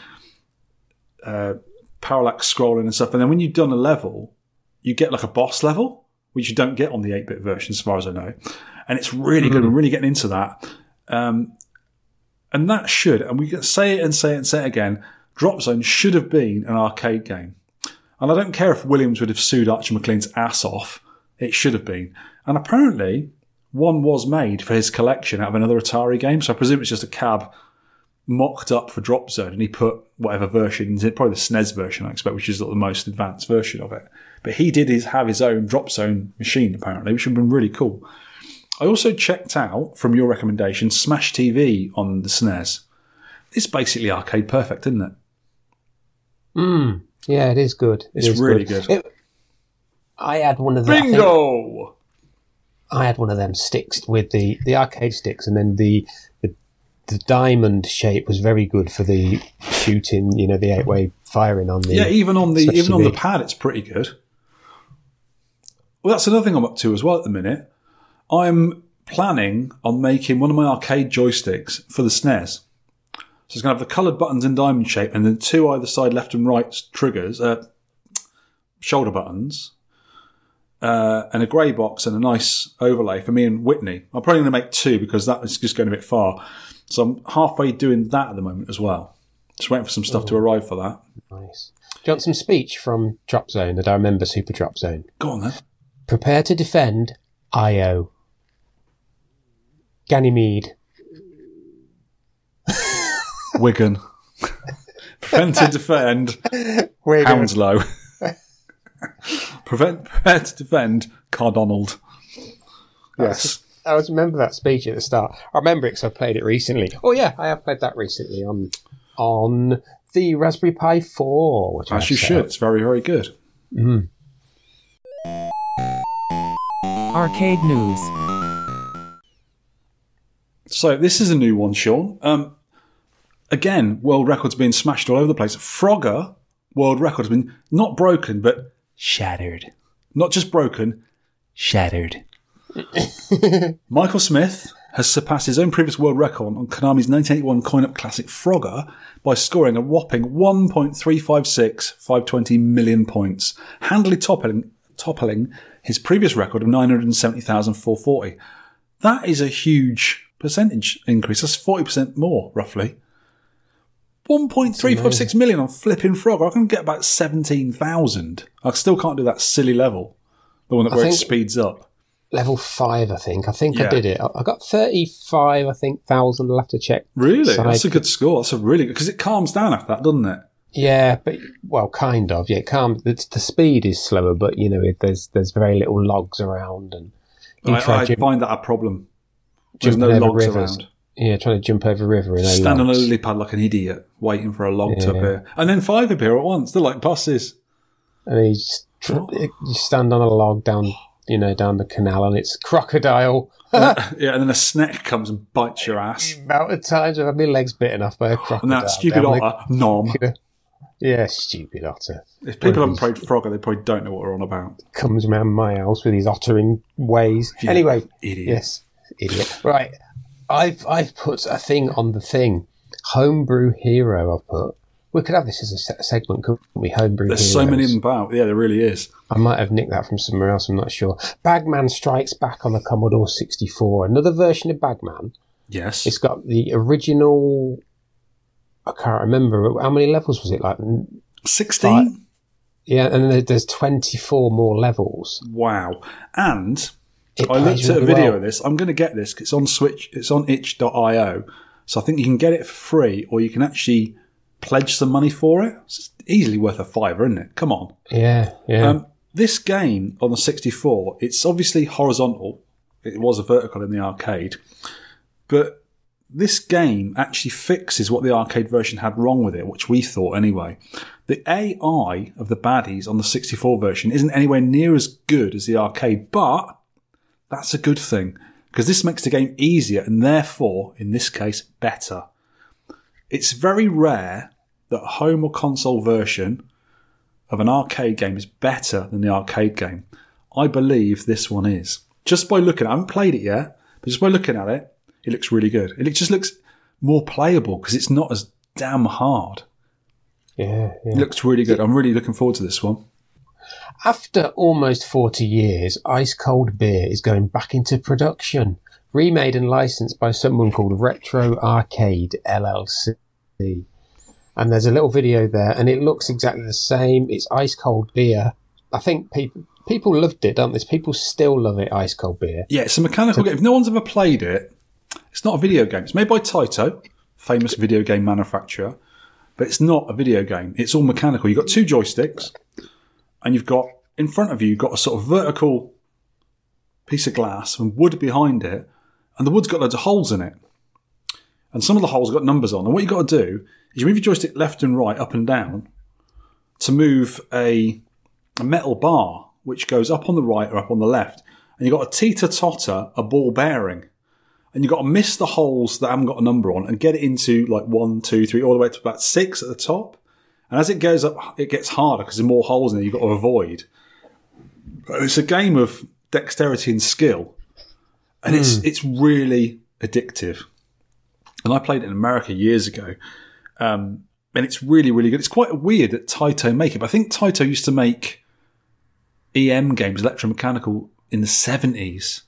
uh, parallax scrolling and stuff. And then when you've done a level, you get like a boss level, which you don't get on the 8 bit version, as far as I know. And it's really good. I'm really getting into that. Um, and that should, and we can say it and say it and say it again, Drop Zone should have been an arcade game. And I don't care if Williams would have sued Archer Maclean's ass off. It should have been. And apparently, one was made for his collection out of another Atari game. So I presume it's just a cab mocked up for Drop Zone, and he put whatever version, probably the SNES version, I expect, which is the most advanced version of it. But he did his, have his own Drop Zone machine, apparently, which would have been really cool. I also checked out, from your recommendation, Smash TV on the SNES. It's basically arcade perfect, isn't it? Mm, yeah, it is good. It It's really good. It- I had one of the I Bingo! I had one of them sticks with the, the arcade sticks, and then the, the the diamond shape was very good for the shooting. You know, the eight way firing on the Yeah, even on the even on the pad, it's pretty good. Well, that's another thing I'm up to as well at the minute. I'm planning on making one of my arcade joysticks for the SNES. So it's going to have the coloured buttons in diamond shape, and then two either side, left and right triggers, uh, shoulder buttons, uh, and a grey box and a nice overlay for me and Whitney. I'm probably going to make two because that is just going a bit far. So I'm halfway doing that at the moment as well. Just waiting for some stuff to arrive for that. nice. Do you want some speech from Drop Zone that I remember Super Drop Zone? Go on then. Prepare to defend IO. Ganymede. Wigan. Prevent to defend Wigan. Hounslow. Prevent, prepare to defend Cardonald. Yes. I always remember that speech at the start. I remember it because I played it recently. Oh yeah, I have played that recently on on the Raspberry Pi 4. Which I As you should. up. It's very, very good. Mm-hmm. Arcade news. So this is a new one, Sean. Um, again, world records being smashed all over the place. Frogger world record has been not broken, but shattered. Not just broken, shattered. Michael Smith has surpassed his own previous world record on Konami's 1981 coin-op classic Frogger by scoring a whopping 1.356 520 million points, handily toppling, toppling his previous record of 970,440. That is a huge percentage increase. That's 40% more, roughly. 1.356 million on flipping frog. I can get about 17,000. I still can't do that silly level. The one that I where it think- speeds up. Level 5, I think. I think Yeah. I did it. I I got 35, I think, thousand. I'll have to check. Really? Side That's a good score. That's a really good because it calms down after that, doesn't it? Yeah, but well, kind of. Yeah, it calm. The, the speed is slower, but you know, there's there's very little logs around, and you I, try I jump- find that a problem. There's jumping no over logs rivers. around. Yeah, trying to jump over a river and no Stand on a logs. lily pad like an idiot, waiting for a log to appear, and then five appear at once. They're like buses. and you just you stand on a log down, you know, down the canal, and it's crocodile. yeah, and then a snake comes and bites your ass. amount of times I've had my legs bitten off by a crocodile. And that stupid down the- otter, nom. Yeah, stupid otter. If people haven't played Frogger, they probably don't know what we're on about. Comes around my house with his ottering ways. Yeah, Anyway, idiot. yes, idiot. Right, I've I've put a thing on the thing. Homebrew hero. I've put. We could have this as a se- segment, couldn't we? Homebrew. There's so many of heroes. them about. Yeah, there really is. I might have nicked that from somewhere else. I'm not sure. Bagman Strikes Back on the Commodore 64. Another version of Bagman. Yes. It's got the original. I can't remember how many levels was it like. 16? Yeah, and there's 24 more levels. Wow. And It I looked at a video well. of this. I'm going to get this. 'cause It's on Switch. It's on itch.io. So I think you can get it for free or you can actually pledge some money for it. It's easily worth a fiver, isn't it? Come on. Yeah, yeah. Um, this game on the 64, it's obviously horizontal. It was a vertical in the arcade. But this game actually fixes what the arcade version had wrong with it, which we thought anyway. The AI of the baddies on the 64 version isn't anywhere near as good as the arcade, but that's a good thing because this makes the game easier and therefore, in this case, better. It's very rare that a home or console version of an arcade game is better than the arcade game. I believe this one is. Just by looking, I haven't played it yet, but just by looking at it, it looks really good. It just looks more playable because it's not as damn hard. yeah, It yeah. looks really good. I'm really looking forward to this one. After almost 40 years, Ice Cold Beer is going back into production. Remade and licensed by someone called Retro Arcade LLC. And there's a little video there, and it looks exactly the same. It's ice cold beer. I think people people loved it, don't they? People still love it, ice cold beer. Yeah, it's a mechanical game. If no one's ever played it, it's not a video game. It's made by Taito, famous video game manufacturer, but it's not a video game. It's all mechanical. You've got two joysticks, and you've got in front of you, you've got a sort of vertical piece of glass and wood behind it, and the wood's got loads of holes in it. And some of the holes have got numbers on. And what you've got to do is you move your joystick left and right, up and down, to move a, a metal bar which goes up on the right or up on the left. And you've got to teeter totter a ball bearing. And you've got to miss the holes that haven't got a number on and get it into like one, two, three, all the way to about six at the top. And as it goes up, it gets harder because there's more holes in it you've got to avoid. But it's a game of dexterity and skill. And it's it's really addictive. And I played it in America years ago. Um, and it's really, really good. It's quite weird that Taito make it, but I think Taito used to make EM games, electromechanical, in the 70s.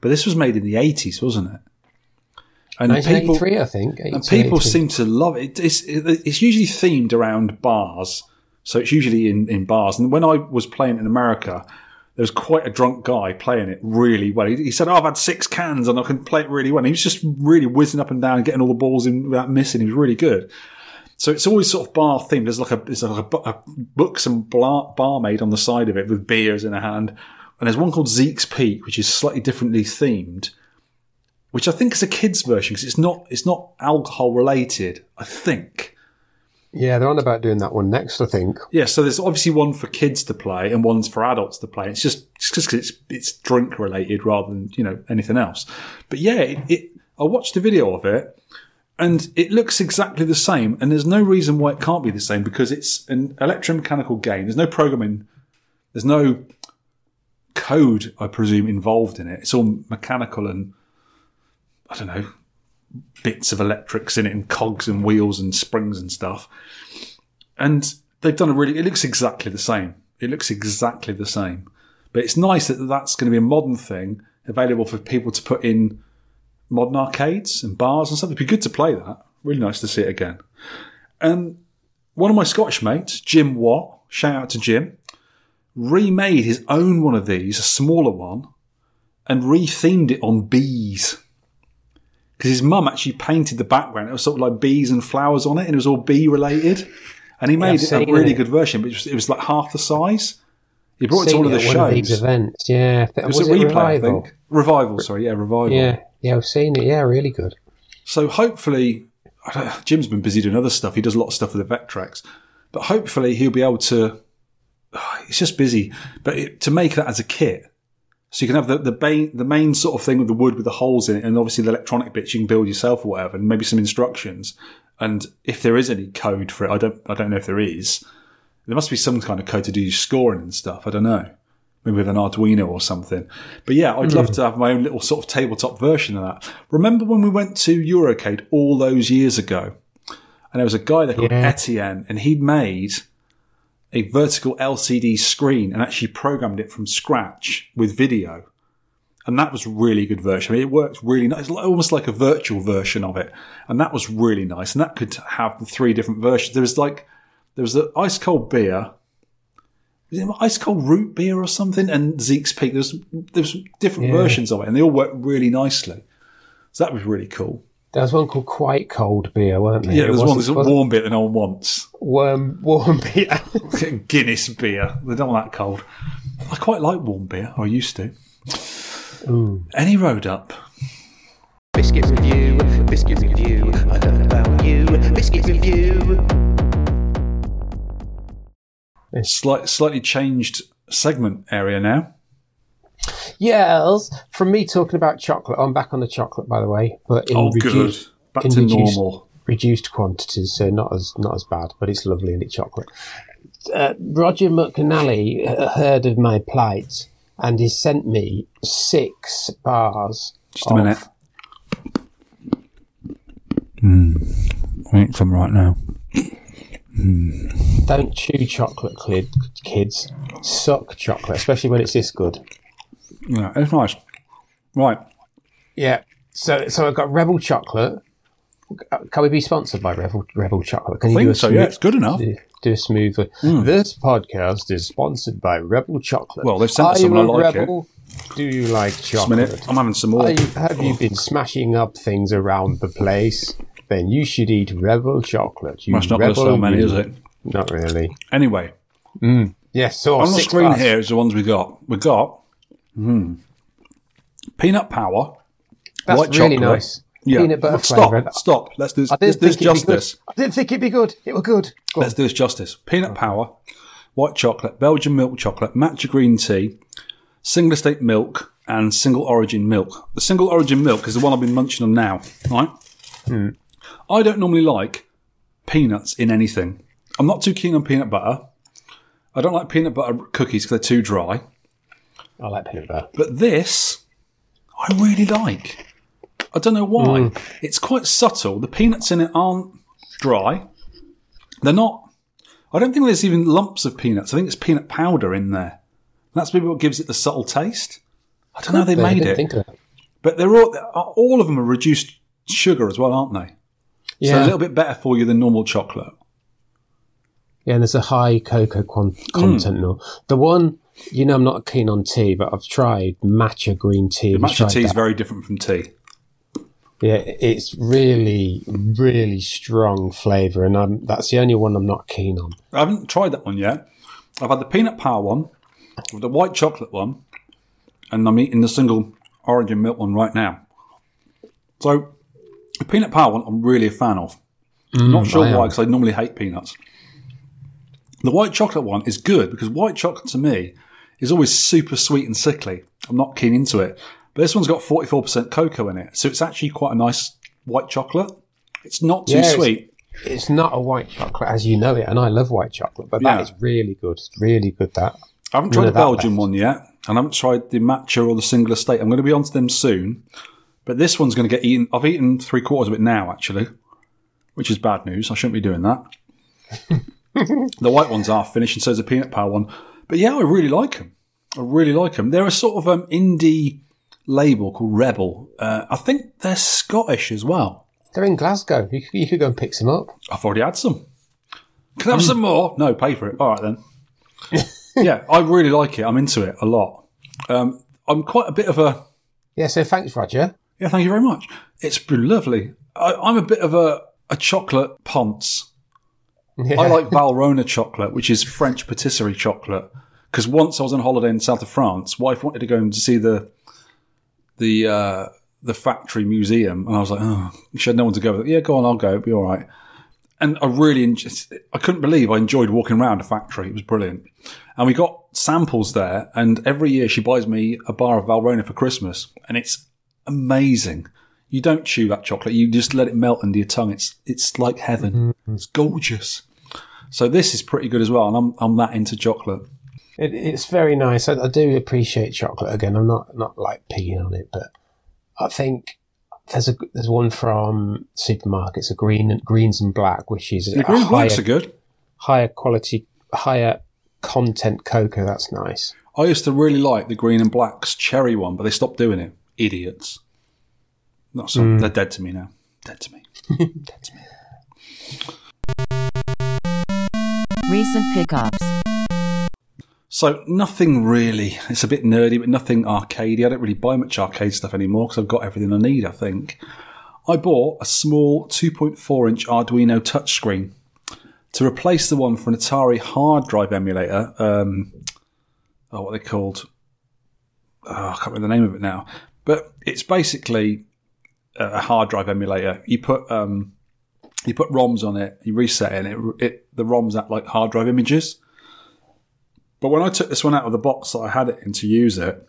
But this was made in the 80s, wasn't it? And people, I think. and people seem to love it. It's, it's usually themed around bars. So it's usually in, in bars. And when I was playing in America, there was quite a drunk guy playing it really well. He, he said, oh, I've had six cans and I can play it really well. And he was just really whizzing up and down and getting all the balls in without missing. He was really good. So it's always sort of bar themed. There's like a, there's like a, a books and bla- barmaid on the side of it with beers in a hand. And there's one called Zeke's Peak, which is slightly differently themed which I think is a kids version because it's not it's not alcohol related. I think. Yeah, they're on about doing that one next, I think. Yeah, so there's obviously one for kids to play and one's for adults to play. It's just it's just it's it's drink related rather than you know anything else. But yeah, it, it I watched a video of it and it looks exactly the same. And there's no reason why it can't be the same because it's an electromechanical game. There's no programming. There's no code, I presume, involved in it. It's all mechanical and I don't know bits of electrics in it and cogs and wheels and springs and stuff. And they've done a really. It looks exactly the same. It looks exactly the same. But it's nice that that's going to be a modern thing available for people to put in modern arcades and bars and stuff. It'd be good to play that. Really nice to see it again. Um, one of my Scottish mates, Jim Watt, shout out to Jim, remade his own one of these, a smaller one, and rethemed it on bees. Because his mum actually painted the background. It was sort of like bees and flowers on it, and it was all bee related. and he made I've a really it. good version, but it was, it was like half the size. He brought it to one of the one of these shows. events. Yeah, It was, was, a it replay, revival? I think. Revival, sorry, yeah, revival. Yeah, yeah, I've seen it. Yeah, really good. So hopefully, I don't- Jim's been busy doing other stuff. He does a lot of stuff with the Vectrex, but hopefully he'll be able to. He's just busy, but it, to make that as a kit, so you can have the the main the main sort of thing with the wood with the holes in it, and obviously the electronic bits you can build yourself or whatever, and maybe some instructions. And if there is any code for it, I don't I don't know if there is. There must be some kind of code to do scoring and stuff. I don't know. Maybe with an Arduino or something. But yeah, I'd love hmm. to have my own little sort of tabletop version of that. Remember when we went to Eurocade all those years ago? And there was a guy there called Yeah. Etienne, and he'd made a vertical LCD screen and actually programmed it from scratch with video. And that was really good version. I mean, it worked really nice. It's almost like a virtual version of it. And that was really nice. And that could have the three different versions. There was like, there was the ice cold beer, ice cold root beer or something, and Zeke's Peak. There's there's different Yeah. versions of it, and they all work really nicely. So that was really cool. There was one called Quite Cold Beer, weren't there? Yeah, It there's one wasn't- there's a warm beer that no one wants. warm, warm beer. Guinness beer. They don't want that cold. I quite like warm beer. Or I used to. Any road up. Biscuit review, biscuit review. I learned about you. Biscuit review. Slight, slightly changed segment area now. Yes, from me talking about chocolate. I'm back on the chocolate, by the way, but in Oh, reduced, good. Back in to reduced- normal. reduced quantities, so not as not as bad, but it's lovely and it's chocolate. Uh, Roger McNally uh, heard of my plight and he sent me six bars. Just a minute. Hmm. I need some right now. Don't chew chocolate, kids. Suck chocolate, especially when it's this good. Yeah, it's nice. Right. Yeah. So, so I've got Rebel chocolate. Can we be sponsored by Rebel Rebel chocolate? Can I you do a so, smooth- yeah, it's good enough. do, do a smoothly. Hmm. This podcast is sponsored by Rebel chocolate. Well, they've sent Are you some and I a like Rebel? Do you like Just a chocolate? minute. I'm having some more. You, have you been smashing up things around the place? Then you should eat Rebel chocolate. You That's not rebel sell many, you. is it? Not really. Anyway, hmm. Yes. So on the screen bars. here is the ones we got. We got hmm, peanut power. That's white really chocolate. nice. Yeah. Peanut butter stop. flavour. Stop. Let's do this. I Let's didn't do this think it'd be good. justice. I didn't think it'd be good. It was good. Go. Let's do this justice. Peanut power, white chocolate, Belgian milk chocolate, matcha green tea, single estate milk, and single origin milk. The single origin milk is the one I've been munching on now. Right. I don't normally like peanuts in anything. I'm not too keen on peanut butter. I don't like peanut butter cookies because they're too dry. I like peanut butter. But this, I really like. I don't know why. Mm. It's quite subtle. The peanuts in it aren't dry. They're not. I don't think there's even lumps of peanuts. I think it's peanut powder in there. That's maybe what gives it the subtle taste. I don't know how they made didn't it, think of that. but they're all all of them are reduced sugar as well, aren't they? Yeah. So a little bit better for you than normal chocolate. Yeah, and there's a high cocoa con- hmm. content now. The one, you know, I'm not keen on tea, but I've tried matcha green tea. You Matcha tea is very different from tea. Yeah, it's really, really strong flavour, and I'm, that's the only one I'm not keen on. I haven't tried that one yet. I've had the peanut power one, the white chocolate one, and I'm eating the single origin milk one right now. So, the peanut power one, I'm really a fan of. Mm, not sure I why, because I normally hate peanuts. The white chocolate one is good because white chocolate to me is always super sweet and sickly. I'm not keen into it. But this one's got 44% cocoa in it, so it's actually quite a nice white chocolate. It's not too Yeah, sweet. It's not a white chocolate as you know it, and I love white chocolate, but that Yeah. is really good. It's really good. That I haven't tried the Belgian left. one yet, and I haven't tried the matcha or the single estate. I'm going to be onto them soon, but this one's going to get eaten. I've eaten three quarters of it now, actually, which is bad news. I shouldn't be doing that. the white ones are finished, and so is the peanut power one. But yeah, I really like them. I really like them. They're a sort of um, indie label called Rebel. Uh, I think they're Scottish as well. they're in Glasgow. You, could- you could go and pick some up. I've already had some. Can I have some more? No, pay for it. All right then. yeah, I really like it. I'm into it a lot. Um, I'm quite a bit of a Yeah. So thanks, Roger. yeah. Thank you very much. It's been lovely. I, I'm a bit of a a chocolate ponce. I like Valrhona chocolate, which is French patisserie chocolate. Because once I was on holiday in south of France, wife wanted to go and see the the uh, the factory museum, and I was like, oh, she had no one to go with. Yeah, go on, I'll go. It'll be all right. And I really, I couldn't believe I enjoyed walking around a factory. It was brilliant. And we got samples there, and every year she buys me a bar of Valrhona for Christmas, and it's amazing. You don't chew that chocolate; you just let it melt under your tongue. It's it's like heaven. Mm-hmm. It's gorgeous. So this is pretty good as well, and I'm I'm that into chocolate. It, it's very nice. I, I do appreciate chocolate. Again, I'm not not like pigging on it, but I think there's a there's one from supermarkets, a green greens and black, which is The a green higher, blacks are good. higher quality, higher content cocoa. That's nice. I used to really like the green and blacks cherry one, but they stopped doing it. Idiots. Not so. They're dead to me now. Dead to me. dead to me. Recent pickups. So nothing really. It's a bit nerdy, but nothing arcadey. I don't really buy much arcade stuff anymore because I've got everything I need. I think I bought a small 2.4 inch Arduino touchscreen to replace the one for an Atari hard drive emulator. Um, oh, what are they called? Oh, I can't remember the name of it now. But it's basically a hard drive emulator. You put um, you put ROMs on it, you reset it, and it, it the ROMs act like hard drive images. But when I took this one out of the box that I had it in to use it,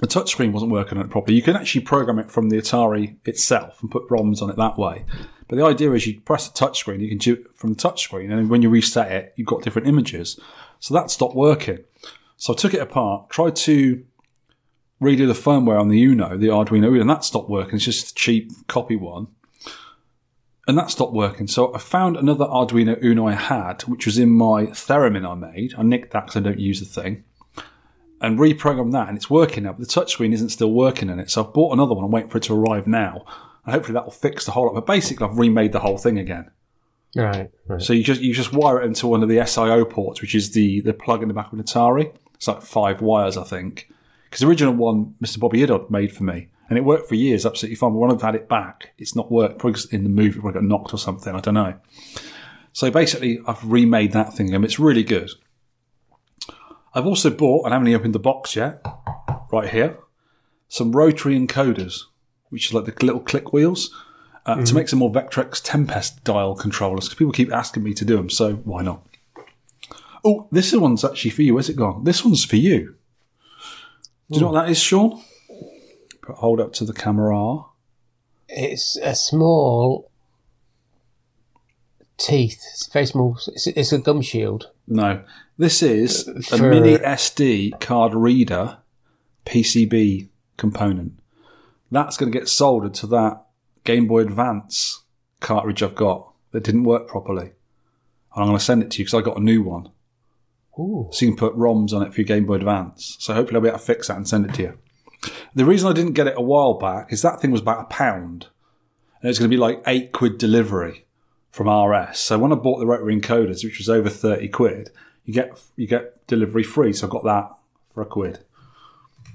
the touchscreen wasn't working on it properly. You can actually program it from the Atari itself and put ROMs on it that way. But the idea is you press the touchscreen, you can do it from the touchscreen, and when you reset it, you've got different images. So that stopped working. So I took it apart, tried to redo the firmware on the Uno, the Arduino Uno, and that stopped working. It's just a cheap copy one. And that stopped working. So I found another Arduino Uno I had, which was in my Theremin I made. I nicked that because I don't use the thing. And reprogrammed that, and it's working now. But the touchscreen isn't still working in it. So I've bought another one. I'm waiting for it to arrive now. And hopefully that will fix the whole lot. But basically, I've remade the whole thing again. Right. right. So you just you just wire it into one of the SIO ports, which is the the plug in the back of an Atari. It's like five wires, I think. Because the original one, Mr. Bobby Iddod made for me, and it worked for years, absolutely fine. But when I've had it back, it's not worked. Probably in the movie, it probably got knocked or something. I don't know. So basically, I've remade that thing, and it's really good. I've also bought, and I haven't even opened the box yet, right here, some rotary encoders, which is like the little click wheels, uh, to make some more Vectrex Tempest dial controllers. Because people keep asking me to do them, so why not? Oh, this one's actually for you. Where's it gone? This one's for you. Do you know what that is, Sean? Put hold up to the camera. It's a small teeth. It's very small. It's, it's a gum shield. No, this is a For- mini SD card reader PCB component. That's going to get soldered to that Game Boy Advance cartridge I've got that didn't work properly. And I'm going to send it to you because I got a new one. Ooh. So you can put ROMs on it for your Game Boy Advance. So hopefully I'll be able to fix that and send it to you. The reason I didn't get it a while back is that thing was about a pound. And it's going to be like eight quid delivery from RS. So when I bought the rotary encoders, which was over 30 quid, you get you get delivery free. So I got that for a quid.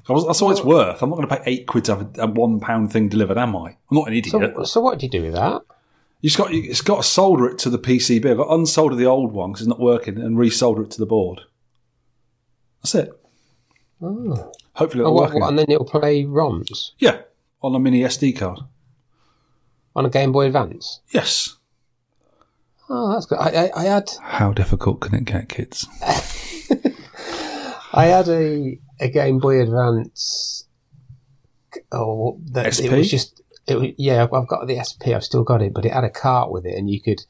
So that's all it's worth. I'm not going to pay eight quid to have a, a one pound thing delivered, am I? I'm not an idiot. So, so what did you do with that? You just got you, it's got to solder it to the PCB. I've got to unsolder the old one because it's not working and resolder it to the board. That's it. Oh. Hopefully Oh, it'll what, work. what, and then it'll play ROMs yeah, on a mini SD card. on a Game Boy Advance. Yes. Oh, that's good. I, I, I had How difficult can it get, kids? I had a, a Game Boy Advance. Oh, that, it was just it. Yeah, I've got the SP. I've still got it, but it had a cart with it, and you could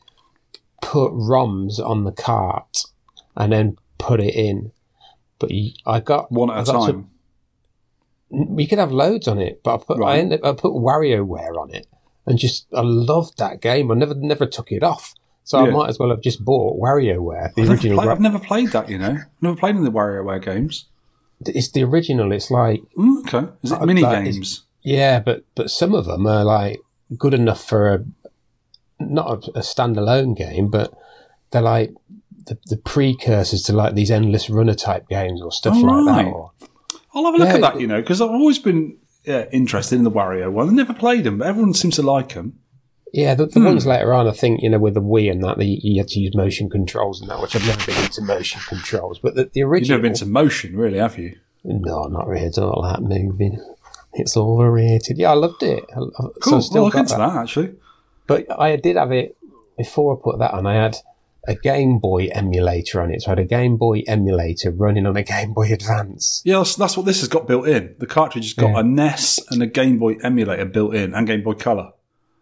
put ROMs on the cart and then put it in. But you, I got One at I a got to- time. we could have loads on it, but I put I, Right. ended, I put WarioWare on it, and just I loved that game. I never never took it off, so I might as well have just bought WarioWare, the I've never, original. played, Ra- I've never played that, you know. Never played in the WarioWare games. it's the original. It's like Mm, okay. Is it mini games? Yeah, but but some of them are like good enough for a not a, a standalone game, but they're like the, the precursors to like these endless runner type games or stuff Oh, like that. Or, I'll have a look Yeah, at that, you know, because I've always been yeah, interested in the Wario one. I never played them, but everyone seems to like them. Yeah, the, the Hmm. ones later on, I think, you know, with the Wii and that, the, you had to use motion controls and that, which I've never been into motion controls. But the, the original. You've never been to motion, really, have you? No, not really. It's all that moving. It's overrated. Yeah, I loved it. I, so Cool. I still well, look into that. actually. But I did have it before I put that on. I had a Game Boy emulator on it. So I had a Game Boy emulator running on a Game Boy Advance. Yeah, that's, that's what this has got built in. The cartridge has got Yeah. a NES and a Game Boy emulator built in, and Game Boy Color.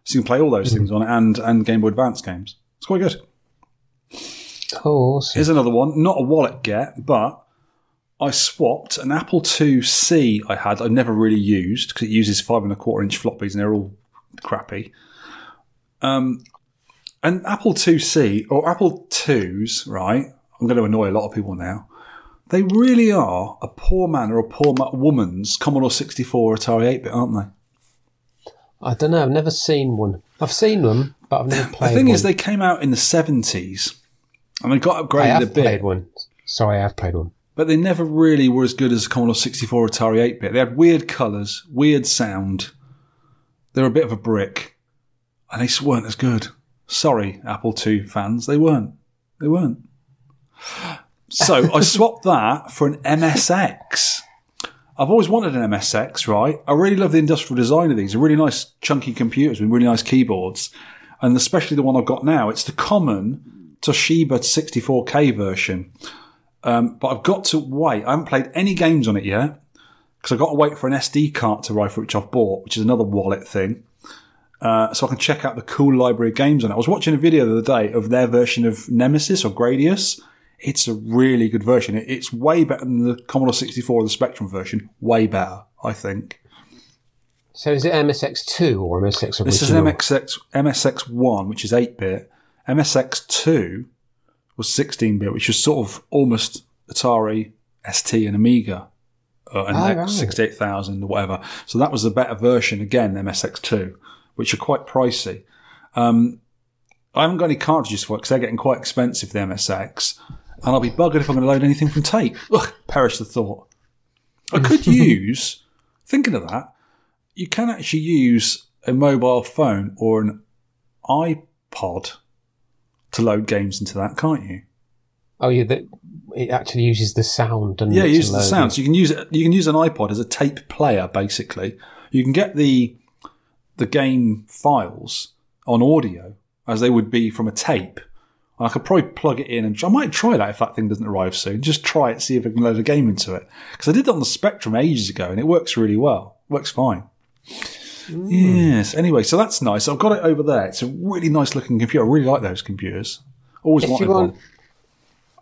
So you can play all those hmm. things on it, and and Game Boy Advance games. It's quite good. Oh, awesome. Here's another one. Not a wallet get, but I swapped an Apple IIc I had. I never really used because it uses five and a quarter inch floppies, and they're all crappy. Um, an Apple IIc or Apple IIs, right? I'm going to annoy a lot of people now. They really are a poor man or a poor woman's Commodore 64 or Atari 8 bit, aren't they? I don't know. I've never seen one. I've seen them, but I've never played The thing one. is, they came out in the 70s and they got I upgraded a have bit. played one. Sorry, I have played one. But they never really were as good as Commodore 64 Atari 8 bit. They had weird colours, weird sound. They were a bit of a brick, and they just weren't as good. Sorry, Apple II fans, they weren't. They weren't. So I swapped that for an MSX. I've always wanted an MSX, right? I really love the industrial design of these. They're really nice, chunky computers with really nice keyboards. And especially the one I've got now, it's the common Toshiba 64K version. Um, but I've got to wait. I haven't played any games on it yet because I've got to wait for an SD card to arrive, which I've bought, which is another wallet thing. Uh, so I can check out the cool library of games on it. I was watching a video the other day of their version of Nemesis or Gradius. It's a really good version. It- It's way better than the Commodore 64 or the Spectrum version. Way better, I think. So is it MSX2 or MSX original? This is an MSX MSX1, which is 8 bit. MSX2 was 16 bit, which was sort of almost Atari, ST, and Amiga, uh, and Oh, right. 68000 or whatever. So that was the better version again, MSX2, which are quite pricey. Um, I haven't got any cartridges for it because they're getting quite expensive, the MSX, and I'll be buggered if I'm going to load anything from tape. Ugh, perish the thought. I could use, thinking of that, you can actually use a mobile phone or an iPod to load games into that, can't you? Oh, yeah. The, it actually uses the sound and Yeah, to use the sound. So you can use it. You can use an iPod as a tape player. Basically, you can get the the game files on audio as they would be from a tape. And I could probably plug it in, and I might try that if that thing doesn't arrive soon. Just try it, see if I can load a game into it. Because I did that on the Spectrum ages ago, and it works really well. Works fine. Yes. Anyway, so that's nice. I've got it over there. It's a really nice looking computer. I really like those computers. Always If you wanted want, one.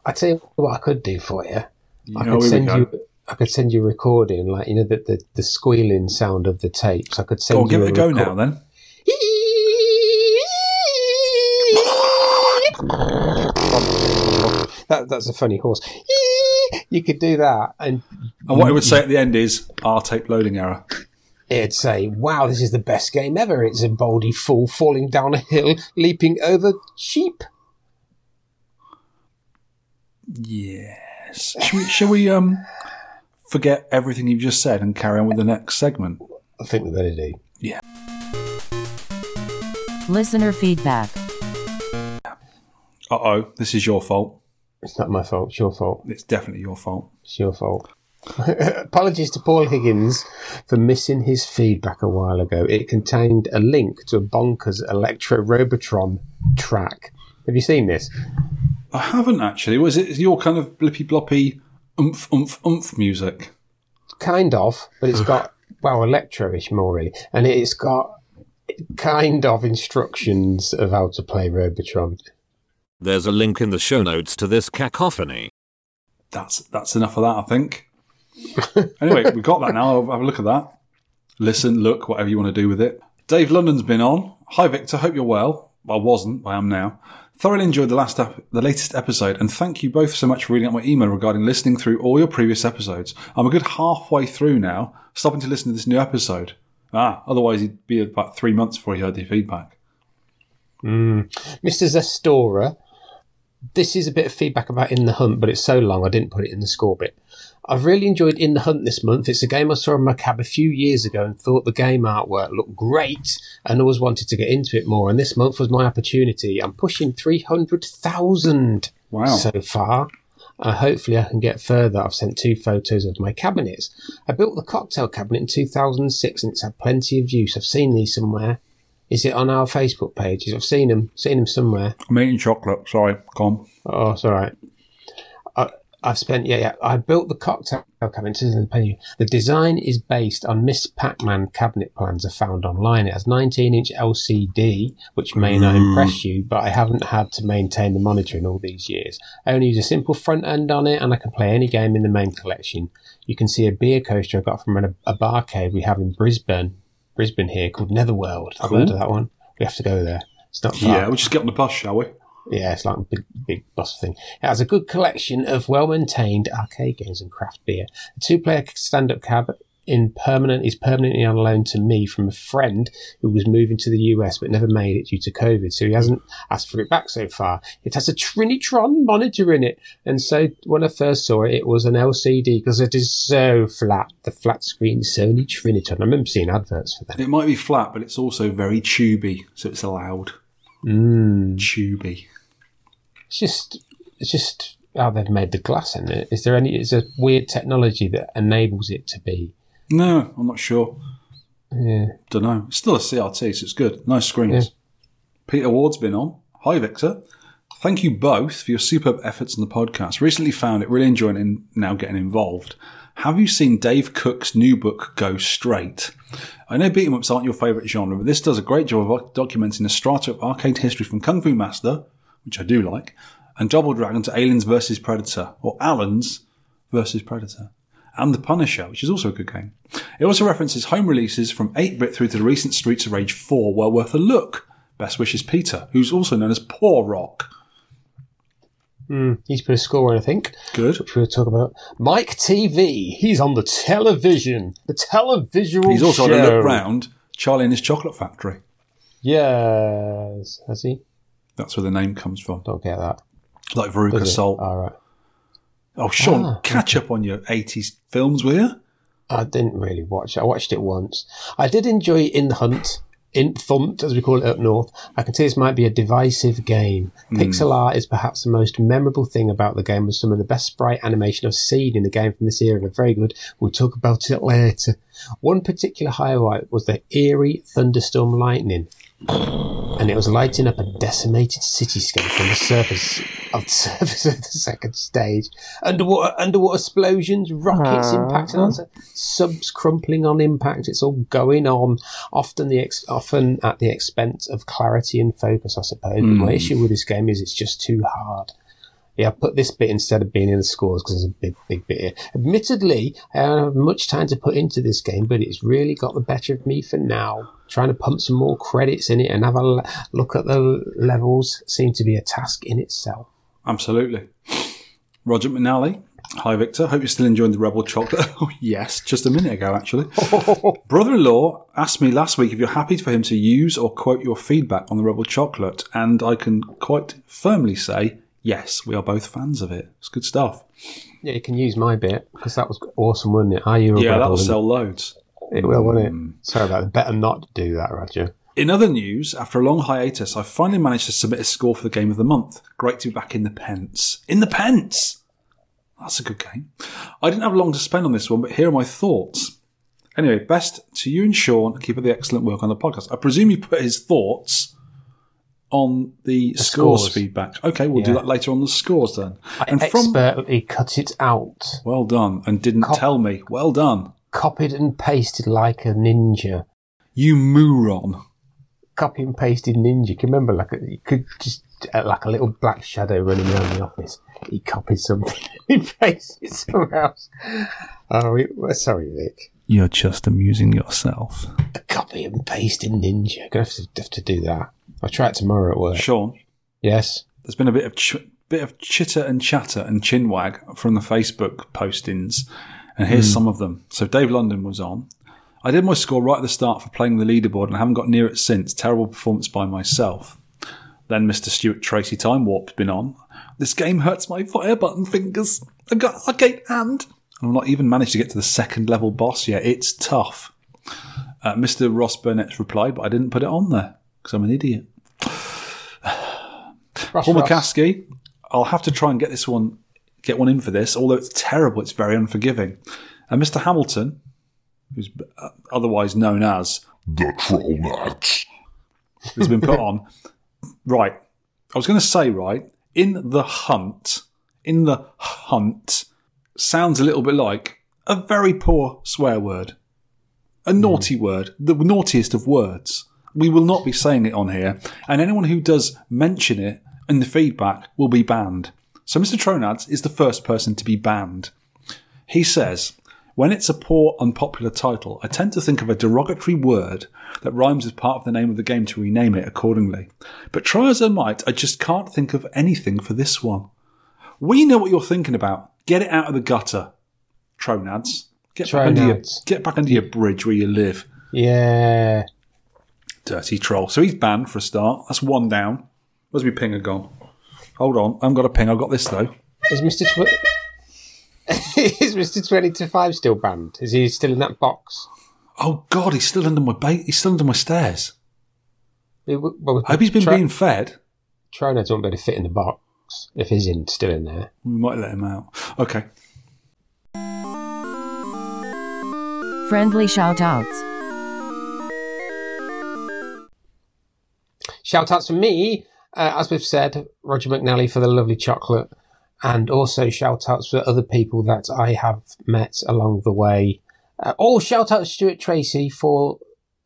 I tell you what I could do for you. I Oh, could send you. I could send you a recording, like you know, the, the, the squealing sound of the tapes. I could send Go on, you give it a go now, then. That, that's a funny horse. You could do that, and And what it would say at the end is R tape loading error. It'd say, "Wow, this is the best game ever! It's a baldy fool falling down a hill, leaping over sheep." Yes. Shall we, shall we um forget everything you've just said and carry on with the next segment? I think we better do. Yeah. Listener feedback. Uh oh, this is your fault. It's not my fault. It's your fault. It's definitely your fault. It's your fault. Apologies to Paul Higgins for missing his feedback a while ago. It contained a link to a bonkers Electro Robotron track. Have you seen this? I haven't actually. Was it your kind of blippy bloppy oomph oomph oomph music? Kind of, but it's got well electro-ish more really, and it's got kind of instructions of how to play Robotron. There's a link in the show notes to this cacophony. That's that's enough of that, I think. Anyway, we've got that now. Have a look at that. Listen, look, whatever you want to do with it. Dave London's been on. Hi, Victor. Hope you're well. I wasn't. I am now. Thoroughly enjoyed the last ep- the latest episode, and thank you both so much for reading out my email regarding listening through all your previous episodes. I'm a good halfway through now, stopping to listen to this new episode. Ah, otherwise it'd be about three months before you heard the feedback. Mr. Zestora this is a bit of feedback about In the Hunt, but it's so long I didn't put it in the score bit. I've really enjoyed In the Hunt this month. It's a game I saw in my cab a few years ago and thought the game artwork looked great and always wanted to get into it more. And this month was my opportunity. I'm pushing 300,000 Wow. so far. Uh, hopefully, I can get further. I've sent two photos of my cabinets. I built the cocktail cabinet in 2006 and it's had plenty of use. I've seen these somewhere. Is it on our Facebook pages? I've seen them, seen them somewhere. I'm eating chocolate. Sorry, come. Oh, it's all right. I, I've spent, yeah, yeah. I built the cocktail cabinet. this is the. The design is based on Miss Pac Man cabinet plans are found online. It has 19 inch LCD, which may not mm. impress you, but I haven't had to maintain the monitor in all these years. I only use a simple front end on it, and I can play any game in the main collection. You can see a beer coaster I got from a, a barcade we have in Brisbane, Brisbane here, called Netherworld. I've heard of that one. We have to go there. It's not far. Yeah, we'll just get on the bus, shall we? Yeah, it's like a big, big boss thing. It has a good collection of well maintained arcade games and craft beer. A two player stand up cab in permanent is permanently on loan to me from a friend who was moving to the US but never made it due to COVID. So he hasn't asked for it back so far. It has a Trinitron monitor in it. And so when I first saw it, it was an LCD because it is so flat. The flat screen Sony Trinitron. I remember seeing adverts for them. It might be flat, but it's also very tubey, so it's allowed. Mm. Tubey. It's just, it's just how they've made the glass in it. Is there any? Is there weird technology that enables it to be? No, I'm not sure. Yeah. Don't know. It's still a CRT, so it's good. Nice screens. Peter Ward's been on. Hi, Victor. Thank you both for your superb efforts on the podcast. Recently found it really enjoying it and now getting involved. Have you seen Dave Cook's new book, Go Straight? I know beat 'em ups aren't your favourite genre, but this does a great job of documenting the strata of arcade history from Kung Fu Master, which I do like, and Double Dragon to Aliens vs Predator, or Aliens versus Predator, and The Punisher, which is also a good game. It also references home releases from 8-bit through to the recent Streets of Rage 4, well worth a look. Best wishes, Peter, who's also known as Poor Rock. Hmm, he's put a score in, I think, Good. which we'll talk about. Mike TV. He's on the television. The televisual He's also show. had a look round Charlie and his Chocolate Factory. Yes. Has he? That's where the name comes from. Don't get that. Like Veruca? Salt. All right. Oh, Sean, Ah, catch up on your 80s films, will you? I didn't really watch it. I watched it once. I did enjoy In the Hunt. In Thunt, as we call it up north. I can see this might be a divisive game. Pixel art is perhaps the most memorable thing about the game, with some of the best sprite animation I've seen in a game from this era. Very good. We'll talk about it later. One particular highlight was the eerie thunderstorm lightning. And it was lighting up a decimated cityscape on the surface of the surface of the second stage. Underwater, underwater explosions, rockets impacting on subs crumpling on impact. It's all going on. Often the ex- often at the expense of clarity and focus, I suppose. But my hmm. issue with this game is it's just too hard. Yeah, I put this bit instead of being in the scores because there's a big, big bit here. Admittedly, I don't have much time to put into this game, but it's really got the better of me for now. Trying to pump some more credits in it and have a look at the levels seem to be a task in itself. Absolutely. Roger McNally. Hi, Victor. Hope you're still enjoying the Rebel chocolate. Oh, yes, just a minute ago, actually. Brother in law asked me last week if you're happy for him to use or quote your feedback on the Rebel chocolate, and I can quite firmly say, yes, we are both fans of it. It's good stuff. Yeah, you can use my bit because that was awesome, wasn't it? Are you Yeah, that'll sell loads. It will, won't it? Hmm. Sorry about that. Better not do that, Roger. In other news, after a long hiatus, I finally managed to submit a score for the game of the month. Great to be back in the pence. In the pence! That's a good game. I didn't have long to spend on this one, but here are my thoughts. Anyway, best to you and Sean. Keep up the excellent work on the podcast. I presume you put his thoughts on the, scores. scores. feedback. Okay, we'll do that later on the scores then. I And from expertly cut it out, well done, and didn't Cop- tell me. Well done, copied and pasted like a ninja. you moron. Copy and pasted ninja. Can you remember, like a, you could just uh, like a little black shadow running around the office. He copied something, he pasted somewhere else. Oh, we, sorry, Vic. You're just amusing yourself. A copy and pasted ninja. Gonna have to, have to do that. I'll try it tomorrow at work. Sean, Yes. there's been a bit of ch- bit of chitter and chatter and chinwag from the Facebook postings, and here's hmm. some of them. So Dave London was on. I did my score right at the start for playing the leaderboard and haven't got near it since. Terrible performance by myself. Then Mr. Stuart Tracy Time Warp's been on. This game hurts my fire button fingers. I've got arcade hand. And I've not even managed to get to the second level boss yet. It's tough. Uh, Mr. Ross Burnett's replied, but I didn't put it on there because I'm an idiot. Ross, Paul Ross. McCaskey, I'll have to try and get this one, get one in for this. Although it's terrible, it's very unforgiving. And Mr. Hamilton, who's uh, otherwise known as The Troll Nuts. has been put on. Right. I was going to say, right, in the hunt, in the hunt, sounds a little bit like a very poor swear word, a naughty hmm. word, the naughtiest of words. We will not be saying it on here, and anyone who does mention it in the feedback will be banned. So Mr. Tronads is the first person to be banned. He says, when it's a poor, unpopular title, I tend to think of a derogatory word that rhymes with part of the name of the game to rename it accordingly. But try as I might, I just can't think of anything for this one. We know what you're thinking about. Get it out of the gutter, Tronads. Get back, under your, get back under your bridge where you live, Yeah. dirty troll. So he's banned for a start. That's one down. Where's my pinger gone? Hold on, I haven't got a ping. I've got this though. Is Mr. Tw- is Mr. Twenty to Five still banned? Is he still in that box? Oh God, he's still under my bait. He's still under my stairs. It Well, I hope he's been Tro- being fed. Tronads won't be able to fit in the box if he's in still in there. We might let him out. Okay. Friendly shout outs. Shout outs from me, uh, as we've said, Roger McNally for the lovely chocolate, and also shout outs for other people that I have met along the way. Uh, oh, shout out to Stuart Tracy for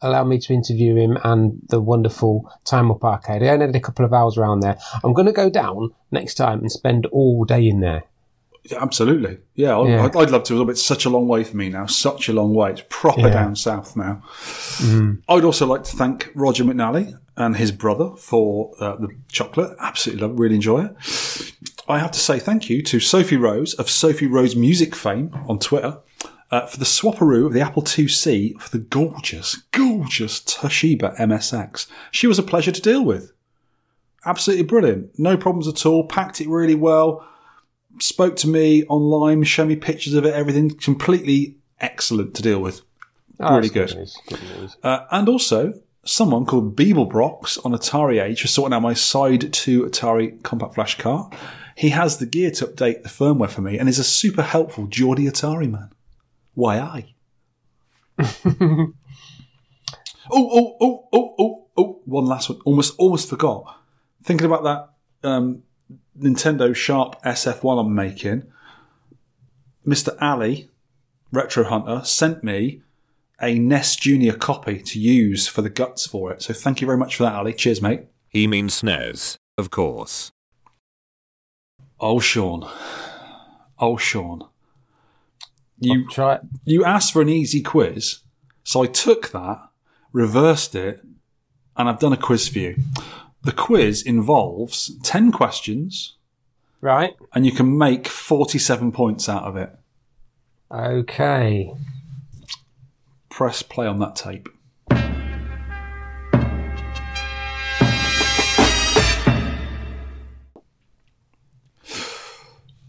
allowing me to interview him and the wonderful Time Up Arcade. I only had a couple of hours around there. I'm going to go down next time and spend all day in there. Yeah, absolutely. Yeah, I'd, Yeah. I'd, I'd love to. It's such a long way for me now. Such a long way. It's proper Yeah. down south now. I would also like to thank Roger McNally and his brother for uh, the chocolate. Absolutely love it. Really enjoy it. I have to say thank you to Sophie Rose of Sophie Rose Music fame on Twitter uh, for the swapperoo of the Apple IIc for the gorgeous, gorgeous Toshiba MSX. She was a pleasure to deal with. Absolutely brilliant. No problems at all. Packed it really well spoke to me online, showed me pictures of it, everything completely excellent to deal with. Oh, Really good. good. Uh, and also, someone called Beeblebrox on Atari Age for sorting out my side 2 Atari Compact Flash cart. He has the gear to update the firmware for me and is a super helpful Geordie Atari man. Why I? oh, oh, oh, oh, oh, oh, one last one. Almost, almost forgot. Thinking about that um, Nintendo Sharp SF1 I'm making, Mr. Ali, Retro Hunter, sent me a NES Junior copy to use for the guts for it. So thank you very much for that, Ali. Cheers, mate. He means SNES, of course. Oh, Sean. Oh, Sean. You Try it. you asked for an easy quiz, so I took that, reversed it, and I've done a quiz for you. The quiz involves 10 questions, Right. and you can make 47 points out of it. Okay. Press play on that tape.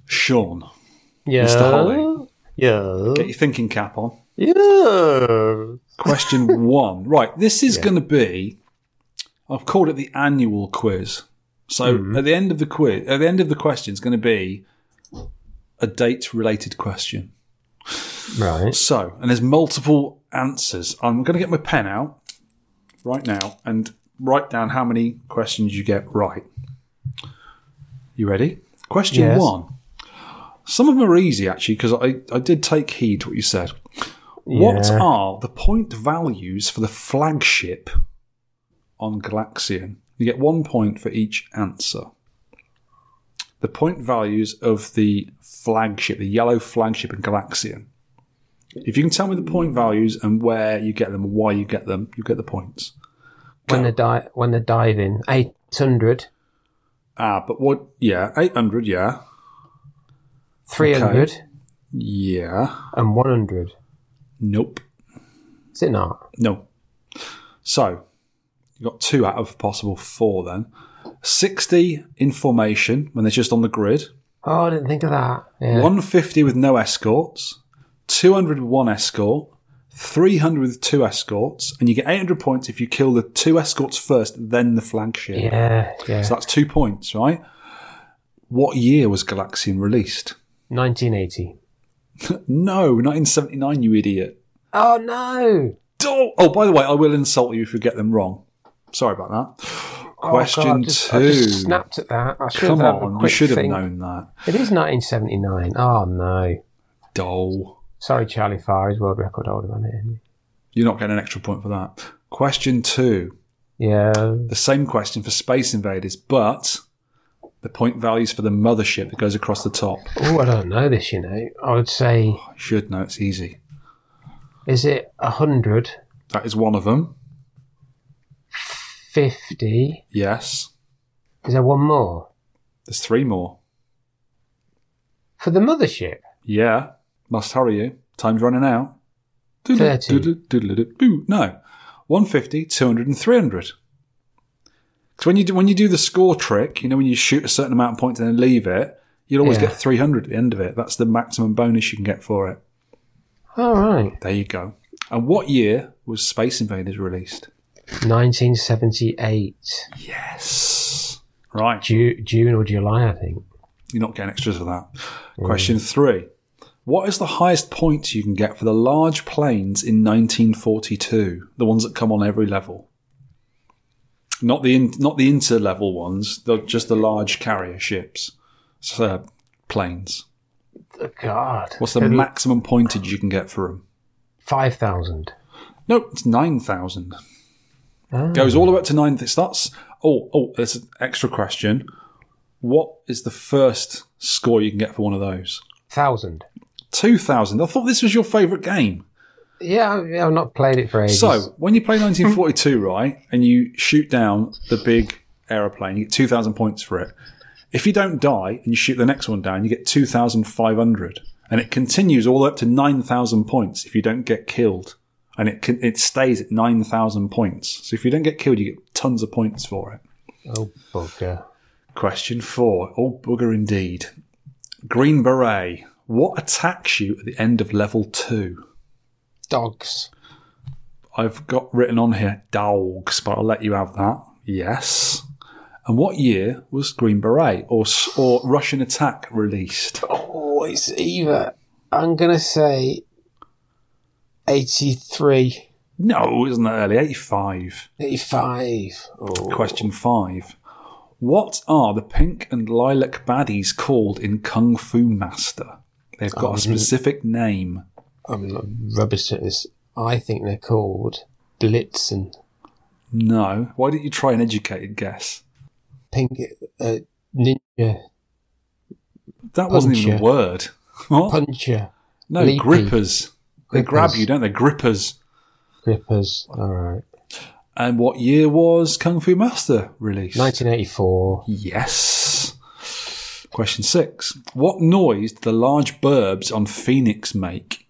Sean, Yeah. Mr. Holly. Yeah. get your thinking cap on. Yeah. Question one. Right, this is going to be. I've called it the annual quiz. So mm-hmm. at the end of the quiz, at the end of the question, is going to be a date-related question. Right. So, and there's multiple answers. I'm going to get my pen out right now and write down how many questions you get right. You ready? Question Yes. one. Some of them are easy actually because I, I did take heed to what you said. What Yeah. are the point values for the flagship on Galaxian? You get one point for each answer. The point values of the flagship, the yellow flagship in Galaxian. If you can tell me the point values and where you get them, why you get them, you get the points. When they're di- when they're diving, eight hundred, Ah, but what? Yeah, eight hundred. Yeah, three hundred, yeah. and one hundred. Nope. Is it not? No. So, you got two out of possible four then. 60 in formation when they're just on the grid, Oh, I didn't think of that. Yeah. 150 with no escorts, 200 with one escort, 300 with two escorts, and you get 800 points if you kill the two escorts first, then the flagship. Yeah, yeah. So that's two points, right? What year was Galaxian released? 1980. No, 1979, you idiot. Oh no! Oh, oh, by the way, I will insult you if you get them wrong. Sorry about that. Oh, Question God, I just, two. I just snapped at that. I should Come have on, you should have think. known that. It is 1979. Oh no! Dole. Sorry, Charlie Farr is world record holder on it. You're not getting an extra point for that. Question two. Yeah. The same question for Space Invaders, but the point values for the mothership that goes across the top. Oh, I don't know this. You know, I would say, oh, You should know it's easy. is it 100, That is one of them. 50? Yes. Is there one more There's three more. for the mothership? Yeah. Must hurry you. Time's running out. 30. No. 150, 200, and 300. So when you do, when you do the score trick, you know, when you shoot a certain amount of points and then leave it, you'll always Yeah. get 300 at the end of it. That's the maximum bonus you can get for it. All right. There you go. And what year was Space Invaders released? 1978. Yes. Right. Ju- June or July, I think. You're not getting extras for that. Question three. What is the highest points you can get for the large planes in 1942? The ones that come on every level. Not the in, not the inter-level ones, the, just the large carrier ships, so, planes. Oh, God. What's the maximum pointage you can get for them? 5,000. No, it's 9,000. Ah. Goes all the way up to 9. It starts. Oh, oh, there's an extra question. What is the first score you can get for one of those? 1,000. 2,000. I thought this was your favourite game. Yeah, I've not played it for ages. So, when you play 1942, right, and you shoot down the big aeroplane, you get 2,000 points for it. If you don't die and you shoot the next one down, you get 2,500. And it continues all the way up to 9,000 points if you don't get killed. And it can, it stays at 9,000 points. So if you don't get killed, you get tons of points for it. Oh, bugger. Question four. Oh, bugger indeed. Green Beret. What attacks you at the end of level two? Dogs. I've got written on here dogs, but I'll let you have that. Yes. And what year was Green Beret or or Rush'n Attack released? Oh, it's either. I'm going to say 83, No, isn't that early? 85. 85. Oh. Question five. What are the pink and lilac baddies called in Kung Fu Master? They've got a um, specific name. I'm not rubbish at this. I think they're called Blitzen. No. Why don't you try an educated guess? Pink. Uh, ninja. That wasn't even a Puncher. word. What? Puncher. no, Leapy. grippers. They grab you, don't they? Grippers. Grippers. Alright. And what year was Kung Fu Master released? 1984. Yes. Question six. What noise do the large burbs on Phoenix make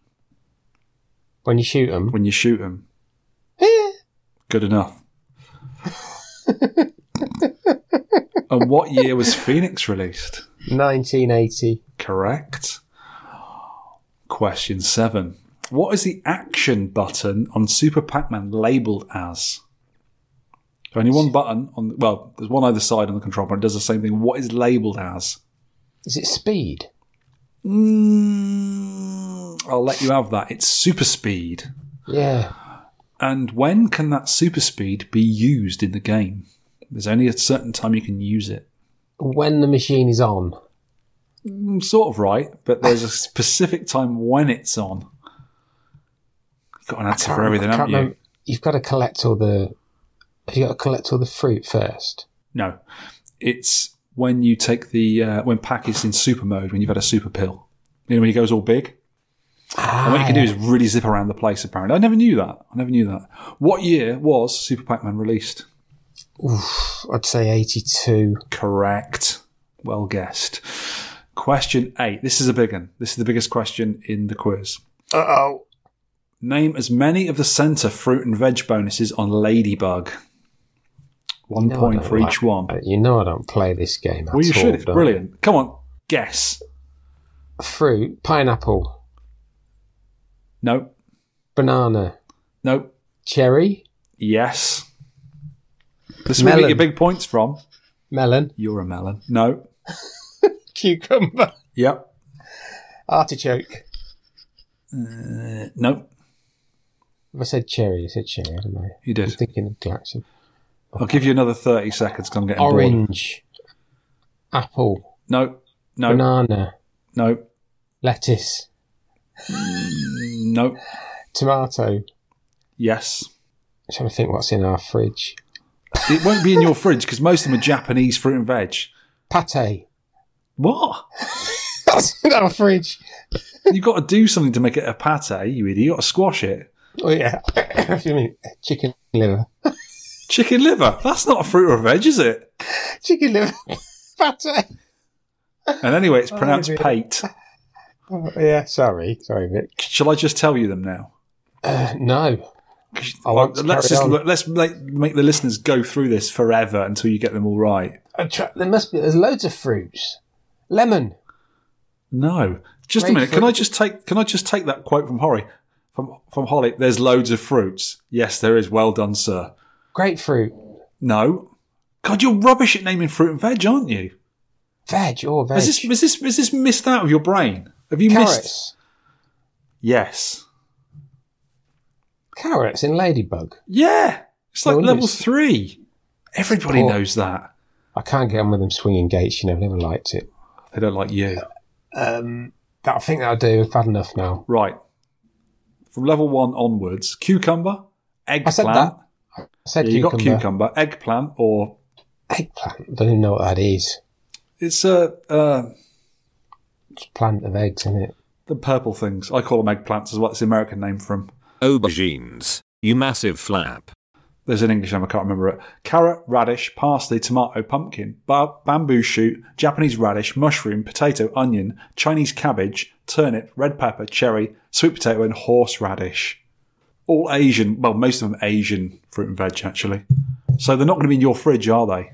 When you shoot them. when you shoot them? Good enough. and what year was Phoenix released? 1980. Correct. Question seven. What is the action button on Super Pac-Man labelled as? So only one button on. Well, there's one either side on the control panel. It does the same thing. What is labelled as? Is it speed? Mm, I'll let you have that. It's super speed. Yeah. And when can that super speed be used in the game? There's only a certain time you can use it. When the machine is on. Mm, Sort of right, but there's a specific time when it's on. You've got an answer for everything, haven't you? remember. You've got to collect all the. Have you got to collect all the fruit first? No, it's when you take the uh, when Pac is in super mode when you've had a super pill. You know when he goes all big. And what you can do is really zip around the place. Apparently, I never knew that. I never knew that. What year was Super Pac-Man released? I'd say 82. Correct. Well guessed. Question eight. This is a big one. This is the biggest question in the quiz. Uh oh. Name as many of the centre fruit and veg bonuses on Ladybug. One No, I point for like- each one. You know I don't play this game. Well, you all, should. It's brilliant. Come on, guess. Fruit, pineapple, No, banana, no, cherry, yes. This is where you get your big points from. melon, You're a melon. No. cucumber, Yep. artichoke. Uh, no. If I said cherry, I said cherry, I? You did. I'm thinking of Glaxon. I'll give you another 30 seconds because I'm getting bored. Orange, apple, No, no, banana, no, lettuce, no. tomato. Yes. I'm trying to think what's in our fridge. It won't be in your fridge because most of them are Japanese fruit and veg. Pate. What? That's in our fridge. You've got to do something to make it a pate, you idiot. You've got to squash it. Oh yeah. what do you mean? Chicken liver. Chicken liver. That's not a fruit or a veg, is it? Chicken liver. Pate. And anyway, it's pronounced dear. pate. Oh, yeah, sorry. Sorry, Vic. Shall I just tell you them now? Uh, no. I want to let's just on. let's make, make the listeners go through this forever until you get them all right. Try- there must be. There's loads of fruits. Lemon. No, just a minute. Can I just take can I just take that quote from Holly? From from Holly. There's loads of fruits. Yes, there is. Well done, sir. Grapefruit. No. God, you're rubbish at naming fruit and veg, aren't you? Veg or veg. Is this is this is this missed out of your brain? Have you missed? Carrots. Yes. Carrots in ladybug. Yeah. It's like No level wonders. three. Everybody Poor- knows that. I can't get on with them swinging gates. You know, I've never liked it. They don't like you. Um, that I think that'll do. I've had enough now. Right. From level one onwards, cucumber, eggplant. I said that. I said Yeah, you got cucumber. cucumber, eggplant, or Eggplant. I don't even know what that is. it's a uh, It's a plant of eggs, isn't it? the purple things. I call them eggplants as well. It's the American name for them. Aubergines. You massive flap. There's an English name, I can't remember it. Carrot, radish, parsley, tomato, pumpkin, ba- bamboo shoot, Japanese radish, mushroom, potato, onion, Chinese cabbage, turnip, red pepper, cherry, sweet potato, and horseradish. All Asian, well, most of them Asian fruit and veg, actually. So they're not going to be in your fridge, are they?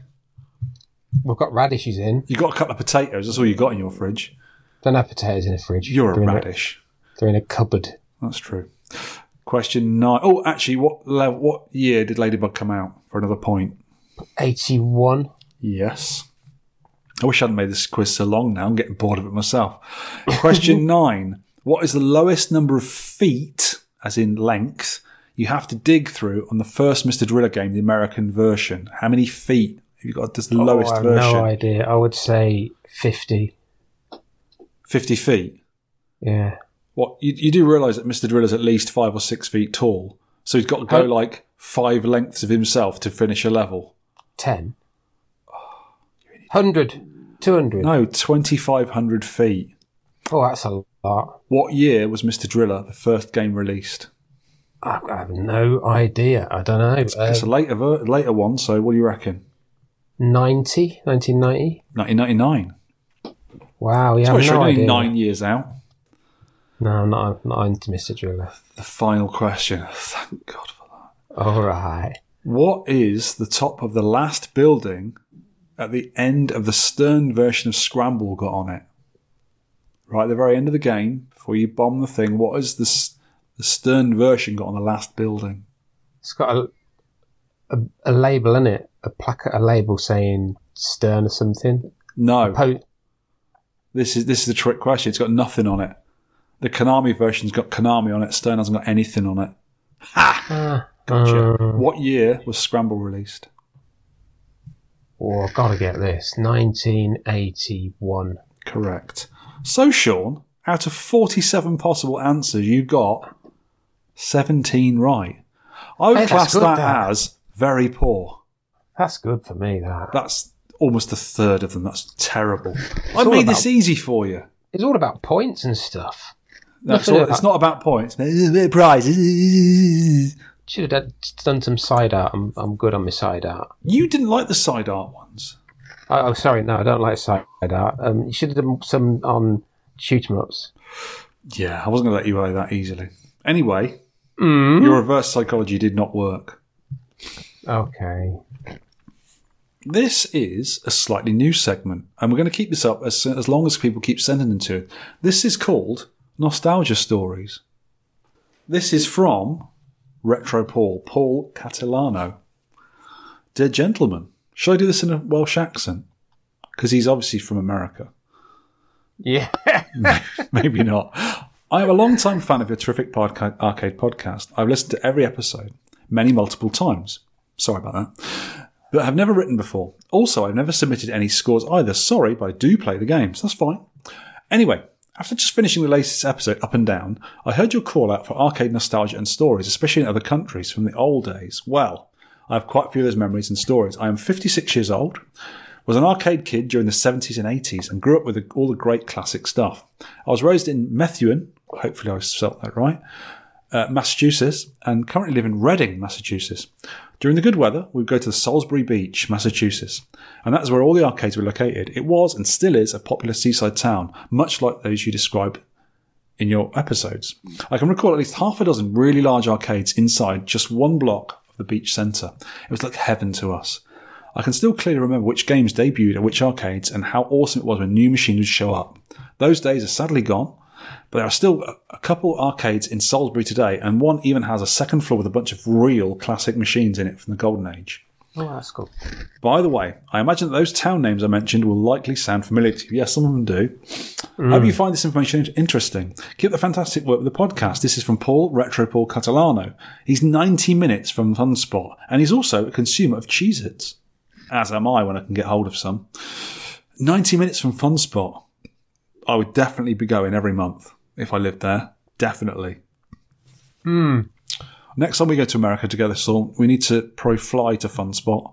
We've got radishes in. You've got a couple of potatoes, that's all you've got in your fridge. Don't have potatoes in the fridge. You're a they're in radish. they're in a cupboard. That's true. Question nine. Oh, actually, what level, what year did Ladybug come out for another point? 81. Yes. I wish I hadn't made this quiz so long now. I'm getting bored of it myself. Question nine. What is the lowest number of feet, as in length, you have to dig through on the first Mr. Driller game, the American version? How many feet have you got? That's the oh, lowest oh, I have version. no idea. I would say 50. 50 feet. Yeah. What you, you do realise that Mr. Driller's at least five or six feet tall, so he's got to go How- like five lengths of himself to finish a level. 10. 100. 200. No, 2,500 feet. Oh, that's a What year was Mr. Driller the first game released? I I have no idea. I don't know. It's a Uh, later ver- later one. So what do you reckon? 90? 1990? 1999. Wow, yeah, So I it's have no only idea. nine years out. No, I'm not, I'm not into Mr. Driller. The final question. Thank God for that. All right. What is the top of the last building at the end of the Stern version of Scramble got on it? Right at the very end of the game, before you bomb the thing, what is the, Stern version got on the last building? It's got a, a, a label in it, a placard, a label saying Stern or something. No, Po- this is this is the trick question. It's got nothing on it. The Konami version's got Konami on it. Stern hasn't got anything on it. ah, Gotcha. uh, what year was Scramble released? oh, I've got to get this. 1981. Correct. So, Sean, out of 47 possible answers, you got 17 right. I would Hey, class good, that, that. as very poor. That's good for me, that. That's almost a third of them. That's terrible. I made about- this easy for you. It's all about points and stuff. No, it's, all, about- it's not about points. Prizes. Should have done some side art. I'm, I'm good on my side art. You didn't like the side art ones. Oh, oh, sorry, no, I don't like side art. Um, you should have done some on shoot 'em ups. Yeah, I wasn't going to let you away that easily. Anyway, Mm. your reverse psychology did not work. Okay. This is a slightly new segment, and we're going to keep this up as, as long as people keep sending them to it. This is called Nostalgia Stories. This is from Retro Paul, Paul Catalano. Dear gentlemen, should I do this in a Welsh accent? Because he's obviously from America. Yeah. Maybe not. I am a long-time fan of your terrific podca- arcade podcast. I've listened to every episode, many multiple times. Sorry about that. But I've never written before. Also, I've never submitted any scores either. Sorry, but I do play the games. That's fine. Anyway, after just finishing the latest episode, Up and Down, I heard your call out for arcade nostalgia and stories, especially in other countries from the old days. Well, I have quite a few of those memories and stories. I am 56 years old, was an arcade kid during the 70s and 80s, and grew up with all the great classic stuff. I was raised in Methuen, hopefully I spelled that right, uh, Massachusetts, and currently live in Reading, Massachusetts. During the good weather, we'd go to the Salisbury Beach, Massachusetts, and that is where all the arcades were located. It was and still is a popular seaside town, much like those you described in your episodes. I can recall at least half a dozen really large arcades inside just one block the beach centre. It was like heaven to us. I can still clearly remember which games debuted at which arcades and how awesome it was when new machines would show up. Those days are sadly gone, but there are still a- a couple arcades in Salisbury today, and one even has a second floor with a bunch of real classic machines in it from the Golden Age. Oh, that's cool. By the way, I imagine that those town names I mentioned will likely sound familiar to you. Yes, some of them do. I hope you mm. find this information interesting. Keep the fantastic work with the podcast. This is from Paul, Retro Paul Catalano. He's 90 minutes from Funspot, and he's also a consumer of Cheez Its, as am I when I can get hold of some. 90 minutes from Funspot. I would definitely be going every month if I lived there. Definitely. Hmm. Next time we go to America together, Saul, we need to pro fly to Funspot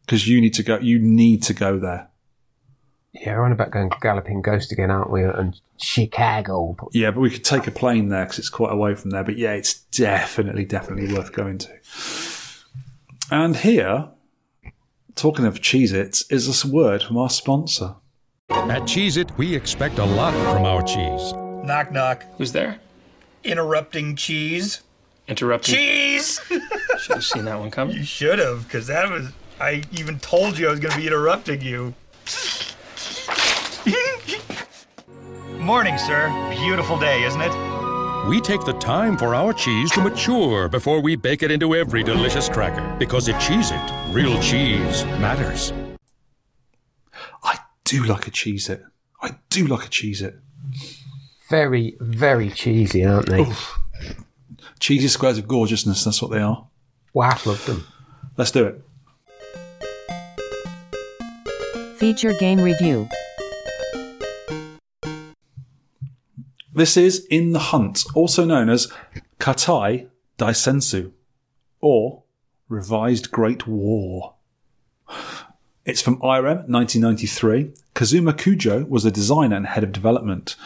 because you need to go. You need to go there. Yeah, we're on about going Galloping Ghost again, aren't we? And Chicago. Yeah, but we could take a plane there because it's quite away from there. But yeah, it's definitely, definitely worth going to. And here, talking of Cheez Its, is this word from our sponsor. At Cheez It, we expect a lot from our cheese. Knock knock. Who's there? Interrupting cheese. Interrupting. Cheese! Should have seen that one coming. you should have, because that was. I even told you I was going to be interrupting you. Morning, sir. Beautiful day, isn't it? We take the time for our cheese to mature before we bake it into every delicious cracker. Because at Cheez It, real cheese matters. I do like a Cheez It. I do like a Cheez It. Very, very cheesy, aren't they? Cheesy squares of gorgeousness, that's what they are. Wow, love them. Let's do it. Feature game review. This is In the Hunt, also known as Kaitei Daisensou, or Revised Great War. It's from IREM 1993. Kazuma Kujo was the designer and head of development.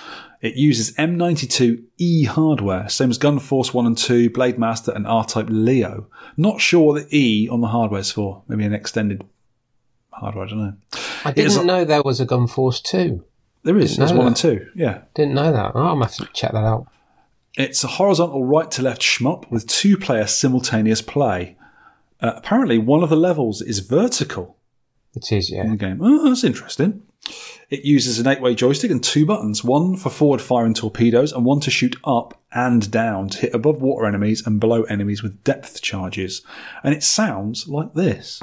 It uses M92E hardware, same as Gun Force 1 and 2, Blade Master, and R-Type Leo. Not sure what the E on the hardware is for. Maybe an extended hardware, I don't know. I didn't a- know there was a Gun Force 2. There is, there's know one and two, yeah. Didn't know that. Oh, I'm going to have to check that out. It's a horizontal right to left shmup with two player simultaneous play. Uh, apparently, one of the levels is vertical It is, in yeah. the game. Oh, that's interesting. It uses an eight way joystick and two buttons one for forward firing torpedoes and one to shoot up and down to hit above water enemies and below enemies with depth charges. And it sounds like this.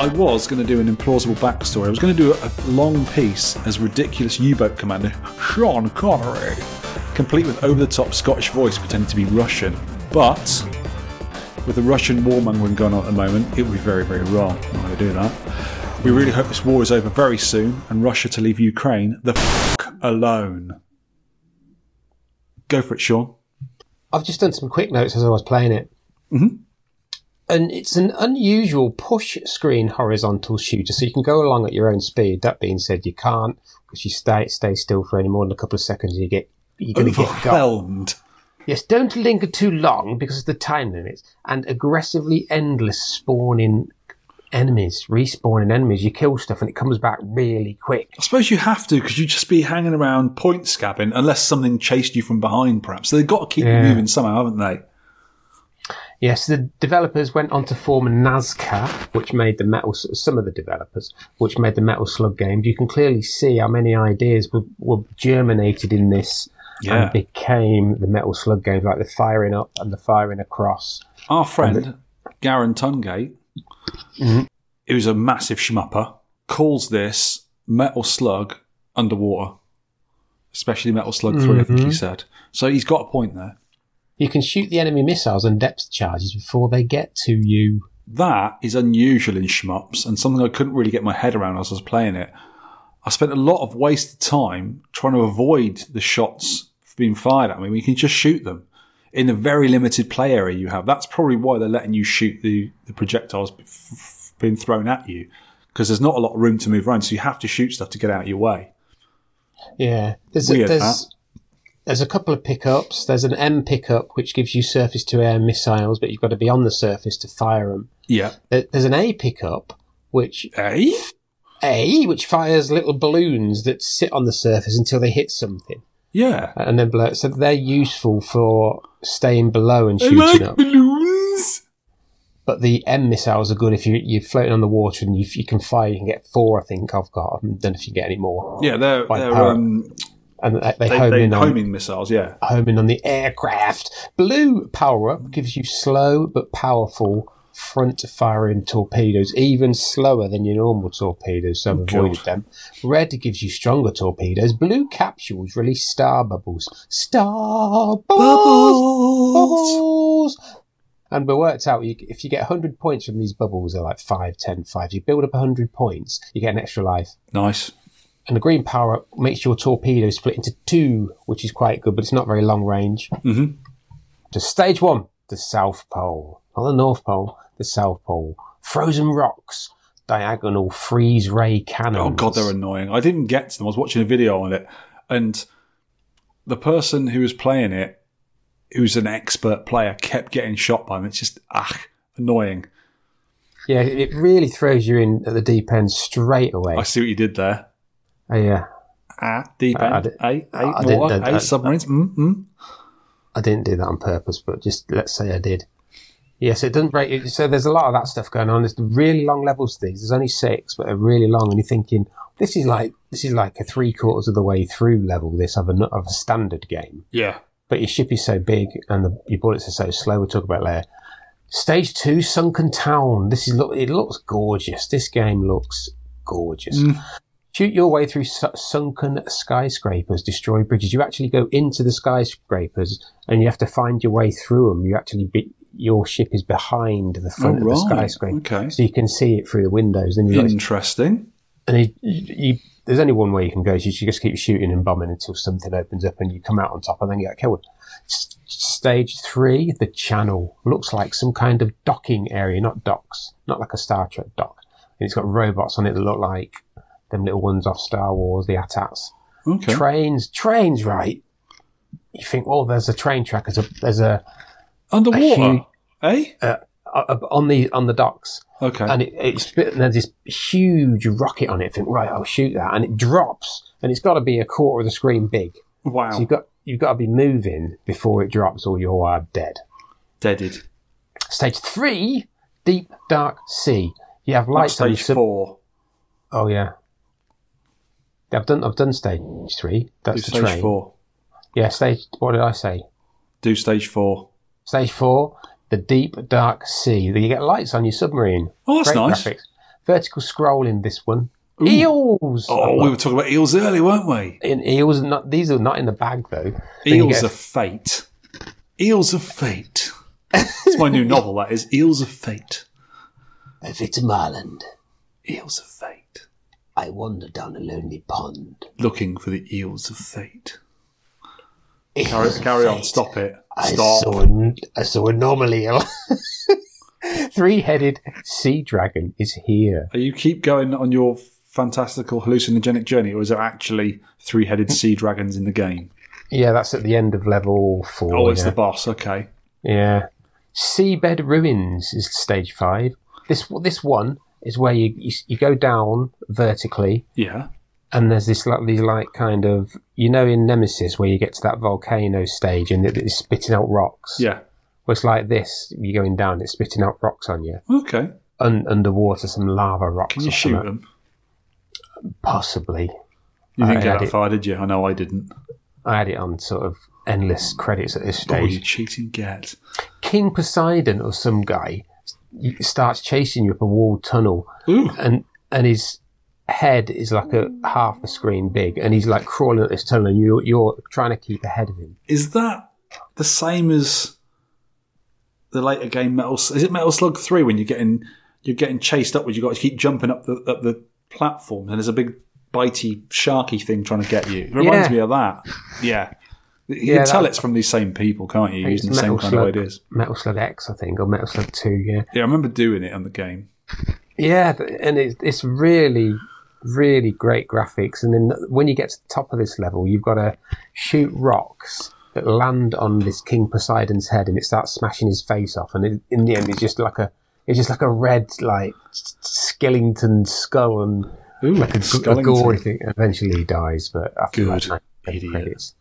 I was going to do an implausible backstory. I was going to do a long piece as ridiculous U boat commander Sean Connery, complete with over the top Scottish voice pretending to be Russian. But with the Russian warmongering going on at the moment, it would be very, very wrong when I do that. We really hope this war is over very soon and Russia to leave Ukraine the fuck alone. Go for it, Sean. I've just done some quick notes as I was playing it. Mm-hmm. And it's an unusual push screen horizontal shooter, so you can go along at your own speed. That being said, you can't because you stay stay still for any more than a couple of seconds. And you get you're going to get got. Yes, don't linger too long because of the time limits and aggressively endless spawning enemies, respawning enemies. You kill stuff and it comes back really quick. I suppose you have to because you'd just be hanging around point scabbing unless something chased you from behind, perhaps. So they've got to keep Yeah. you moving somehow, haven't they? Yes, the developers went on to form Nazca, which made the metal. Some of the developers, which made the Metal Slug games. You can clearly see how many ideas were, were germinated in this Yeah. and became the Metal Slug games, like the firing up and the firing across. Our friend Garen Tungate, who's a massive schmupper, calls this Metal Slug underwater, especially Metal Slug Three. I think he Mhm. said. So he's got a point there. You can shoot the enemy missiles and depth charges before they get to you. That is unusual in shmups and something I couldn't really get my head around as I was playing it. I spent a lot of wasted time trying to avoid the shots being fired at me. we can just shoot them in the very limited play area you have. That's probably why they're letting you shoot the, the projectiles being thrown at you because there's not a lot of room to move around. So you have to shoot stuff to get out of your way. Yeah, there's Weird, a, there's there's a couple of pickups. There's an M pickup which gives you surface to air missiles, but you've got to be on the surface to fire them. Yeah. There's an A pickup which A A which fires little balloons that sit on the surface until they hit something Yeah. and then blow. So they're useful for staying below and I shooting like up. balloons. But the M missiles are good if you you're floating on the water and you, you can fire. You can get four, I think I've got. I don't know if you get any more. Yeah, they're, they're um, And they, they, they, home they in on homing missiles. Yeah. homing on the aircraft. Blue power up gives you slow but powerful front firing torpedoes, even slower than your normal torpedoes, so I've Oh, avoided God. them. Red gives you stronger torpedoes. Blue capsules release star bubbles. Star bubbles! Bubbles! And we worked out you, if you get 100 points from these bubbles, they're like 5, 10, 5. You build up 100 points, you get an extra life. Nice. And the green power up makes your torpedo split into two, which is quite good, but it's not very long range. Mhm. To stage one, the South Pole. Not the North Pole, the South Pole. Frozen rocks, diagonal freeze ray cannons. Oh god, they're annoying. I didn't get to them. I was watching a video on it, and the person who was playing it, who's an expert player, kept getting shot by them. It's just ah annoying. Yeah, it really throws you in at the deep end straight away. I see what you did there. Oh, yeah. Ah, deep I- end. did- A, A, I didn't- water, I- submarines. Mm, mm. I didn't do that on purpose, but just let's say I did. Yes, it doesn't break. So there's a lot of that stuff going on. There's really long levels. to These there's only six, but they're really long, and you're thinking this is like this is like a three quarters of the way through level. This of a of a standard game, Yeah. but your ship is so big and the, your bullets are so slow. We'll talk about later. Stage two, Sunken Town. This is look. It looks gorgeous. This game looks gorgeous. Mm. Shoot your way through su- sunken skyscrapers, destroy bridges. You actually go into the skyscrapers and you have to find your way through them. You actually be, your ship is behind the front Oh, of the right. skyscraper, Okay. so you can see it through the windows. And you, Interesting. and you, you, there's only one way you can go. So you just keep shooting and bombing until something opens up and you come out on top and then you get killed. S- Stage three, the channel looks like some kind of docking area, not docks, not like a Star Trek dock. And it's got robots on it that look like them little ones off Star Wars, the AT-ATs. Okay. Trains, trains, right? You think, oh, there's a train track. There's a there's a Underwater. huge- eh? uh, uh, on the on the docks, Okay. and it, it's and there's this huge rocket on it. Think, right, I'll shoot that, and it drops, and it's got to be a quarter of the screen big. wow. So you've got you've got to be moving before it drops, or you are dead. Deaded. Stage three, deep dark sea. You have lights stage sub- four. Oh yeah. I've done I've done stage three. Do That's the stage train. four. Yeah, stage. What did I say? Do stage four. Stage four, the deep dark sea. You get lights on your submarine. Oh, that's Great nice. graphics. Vertical scrolling. This one. Eels. Oh, we were talking about eels earlier, weren't we? in eels. Not these are not in the bag though. Eels get- of Fate. Eels of Fate. It's my new novel, that is. Eels of Fate. If it's Marland, Eels of Fate. I wander down a lonely pond. Looking for the eels of fate. Carry, carry on, stop it. I Stop. saw, a, I saw a normal eel. Three-headed sea dragon is here. Are you keep going on your fantastical hallucinogenic journey, or is there actually three headed sea dragons in the game? Yeah, that's at the end of level four. Oh, it's yeah. the boss, okay. Yeah. Seabed ruins is stage five. This this one is where you you, you go down vertically, Yeah. And there's this like these like kind of you know in Nemesis where you get to that volcano stage and it- it's spitting out rocks. Yeah. Well, it's like this. You're going down, it's spitting out rocks on you. Okay. Un- underwater, some lava rocks. Can you shoot something. them? Possibly. You I didn't get had that far, did you? I know I didn't. I had it on sort of endless credits at this stage. Oh, you cheating get. King Poseidon or some guy starts chasing you up a walled tunnel, Ooh. and and his head is like a half the screen big, and he's like crawling at this tunnel, and you you're trying to keep ahead of him. Is that the same as the later game Metal? Is it Metal Slug Three when you're getting you're getting chased upwards? You have got to keep jumping up the up the platform, and there's a big bitey sharky thing trying to get you. It reminds Yeah. me of that. Yeah, you Yeah, can tell it's from these same people, can't you? Using the same Metal kind of ideas. Metal Slug X, I think, or Metal Slug Two. Yeah, Yeah, I remember doing it on the game. yeah, and it's it's really really great graphics. And then when you get to the top of this level, you've got to shoot rocks that land on this King Poseidon's head, and it starts smashing his face off. And it, in the end, it's just like a it's just like a red like s- skeleton skull and Ooh, like a, a gory thing. Eventually, he dies, but after Good. like Idiot. credits.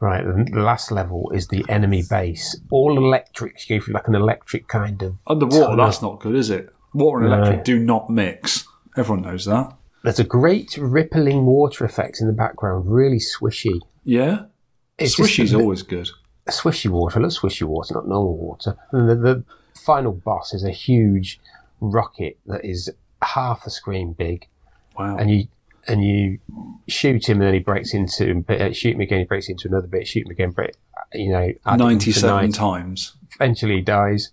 Right, the the last level is the enemy base. All electric, you go through like an electric kind of. Underwater, tunnel. that's not good, is it? Water and No. electric do not mix. Everyone knows that. There's a great rippling water effect in the background, really swishy. Yeah, It's just swishy's bit- always good. swishy water. I love swishy water, not normal water. And the, the final boss is a huge rocket that is half a screen big, Wow. and you and you shoot him, and then he breaks into uh, shoot him again. He breaks into another bit. Shoot him again. Break. You know, Ninety-seven times. Eventually, he dies.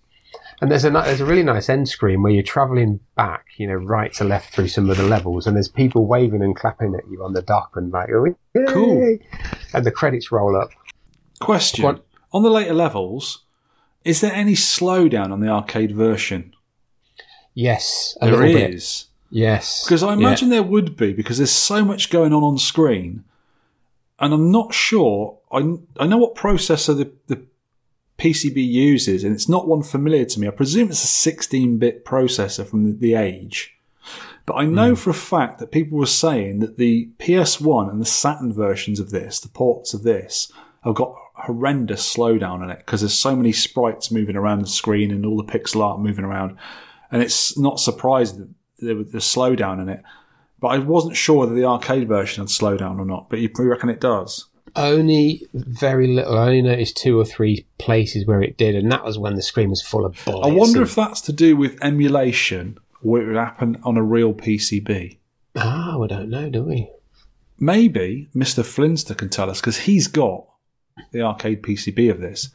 And there's a there's a really nice end screen where you're travelling back, you know, right to left through some of the levels, and there's people waving and clapping at you on the dock and like, oh, yay! Cool. And the credits roll up. Question: What? On the later levels, is there any slowdown on the arcade version? Yes, There little bit. Yes, Because I Yeah. imagine there would be, because there's so much going on on screen, and I'm not sure. I I know what processor the the PCB uses, and it's not one familiar to me. I presume it's a 16-bit processor from the, the age, but I know hmm. for a fact that people were saying that the PS1 and the Saturn versions of this, the ports of this, have got horrendous slowdown in it because there's so many sprites moving around the screen and all the pixel art moving around, and it's not surprising that there was a slowdown in it. But I wasn't sure whether the arcade version had slowdown or not. But you reckon it does? Only very little. I only noticed two or three places where it did, and that was when the screen was full of bullets. I wonder and- if that's to do with emulation, or it would happen on a real PCB. Ah, we don't know, do we? Maybe Mr. Flinster can tell us because he's got the arcade PCB of this,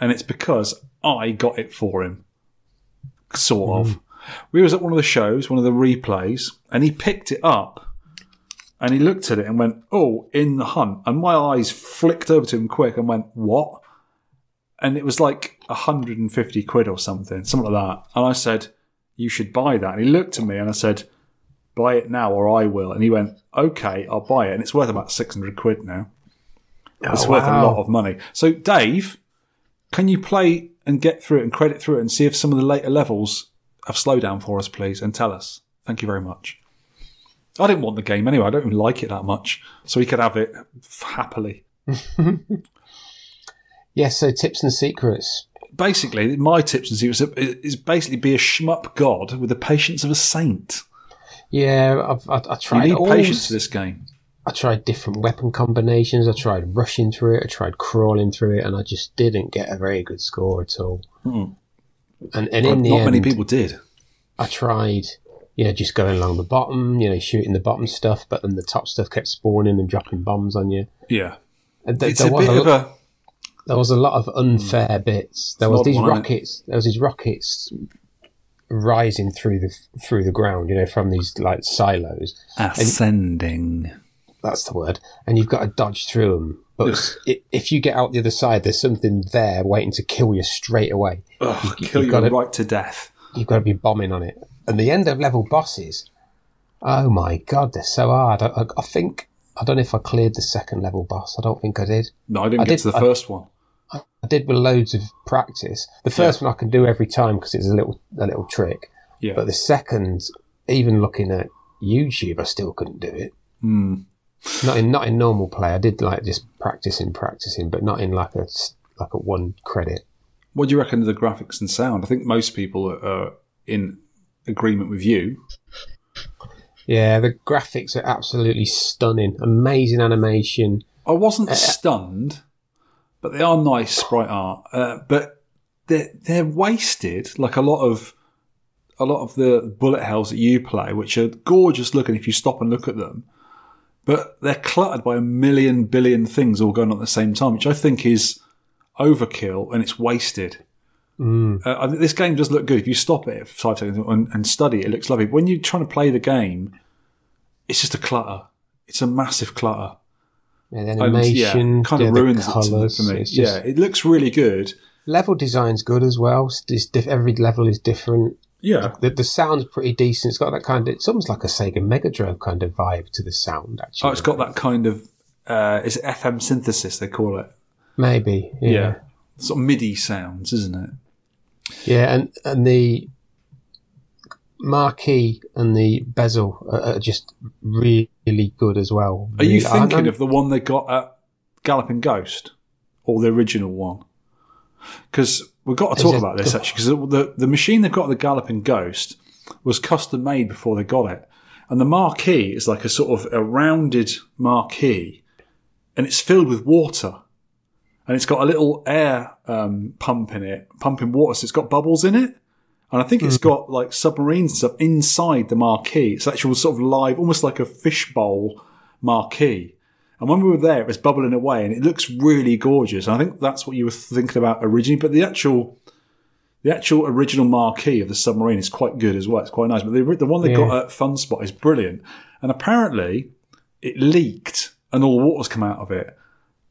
and it's because I got it for him, sort of. We was at one of the shows, one of the replays, and he picked it up, and he looked at it and went, "Oh, in the hunt," and my eyes flicked over to him quick and went, "What?" And it was like 150 quid or something, something like that. And I said, "You should buy that." And he looked at me and I said, buy it now or I will. And he went, okay, I'll buy it. And it's worth about 600 quid now. Oh, it's Oh, worth a lot of money. So, Dave, can you play and get through it and credit through it and see if some of the later levels have slowdown for us, please? And tell us. Thank you very much. I didn't want the game anyway. I don't even like it that much. So he could have it happily. Yes, so tips and secrets. Basically, my tips and secrets is basically be a shmup god with the patience of a saint. Yeah, I've, I, I You tried need all patience for this game. I tried different weapon combinations. I tried rushing through it. I tried crawling through it, and I just didn't get a very good score at all. Mm. And and in the not end, many people did. I tried, you know, just going along the bottom, you know, shooting the bottom stuff, but then the top stuff kept spawning and dropping bombs on you. Yeah. And th- It's there a was bit a, of a. there was a lot of hmm. unfair bits. There was these one, it? rockets. There was these rockets rising through the through the ground, you know, from these like silos. Ascending. That's the word. And you've got to dodge through them. But i- if you get out the other side, there's something there waiting to kill you straight away. Ugh, You- kill you've you gotta- right to death. You've got to be bombing on it. And the end of level bosses, oh my god, they're so hard. I, I, I think I don't know if I cleared the second level boss. I don't think I did. No, I didn't I get did- to the I- first one. I did with loads of practice. The first one I can do every time because it's a little a little trick. Yeah. But the second, even looking at YouTube, I still couldn't do it. Hmm. Not in not in normal play. I did like just practicing, practicing, but not in like a like a one credit. What do you reckon of the graphics and sound? I think most people are in agreement with you. Yeah, the graphics are absolutely stunning. Amazing animation. I wasn't stunned, but they are nice sprite art. Uh, but they're they're wasted, like a lot of a lot of the bullet hells that you play, which are gorgeous looking if you stop and look at them. But they're cluttered by a million billion things all going on at the same time, which I think is overkill and it's wasted. Mm. Uh, I think this game does look good if you stop it for five seconds and, and study it. It looks lovely. But when you're trying to play the game, it's just a clutter. It's a massive clutter. Yeah, the And, animation, yeah, kind yeah, of the ruins it colours. for me. Just- yeah, it looks really good. Level design's good as well. It's it's diff- every level is different. Yeah, The, the sound's pretty decent. It's got that kind of. It's almost like a Sega Mega Drive kind of vibe to the sound. Actually, oh, it's got that kind of uh, is it FM synthesis they call it? maybe. Yeah, sort of MIDI sounds, isn't it? Yeah, and and the marquee and the bezel are, just really good as well. Are you Really- thinking of the one they got at Galloping Ghost or the original one? Because we've got to talk about this actually. Because the the machine they've got at the Galloping Ghost was custom made before they got it, and the marquee is like a sort of a rounded marquee, and it's filled with water, and it's got a little air um, pump in it, pumping water, so it's got bubbles in it. And I think it's got like submarines and stuff inside the marquee. It's actual sort of live, almost like a fishbowl marquee. And when we were there, it was bubbling away, and it looks really gorgeous. And I think that's what you were thinking about originally. But the actual, the actual original marquee of the submarine is quite good as well. It's quite nice. But the the one they got at Fun Spot is brilliant. And apparently, it leaked, and all the water's come out of it.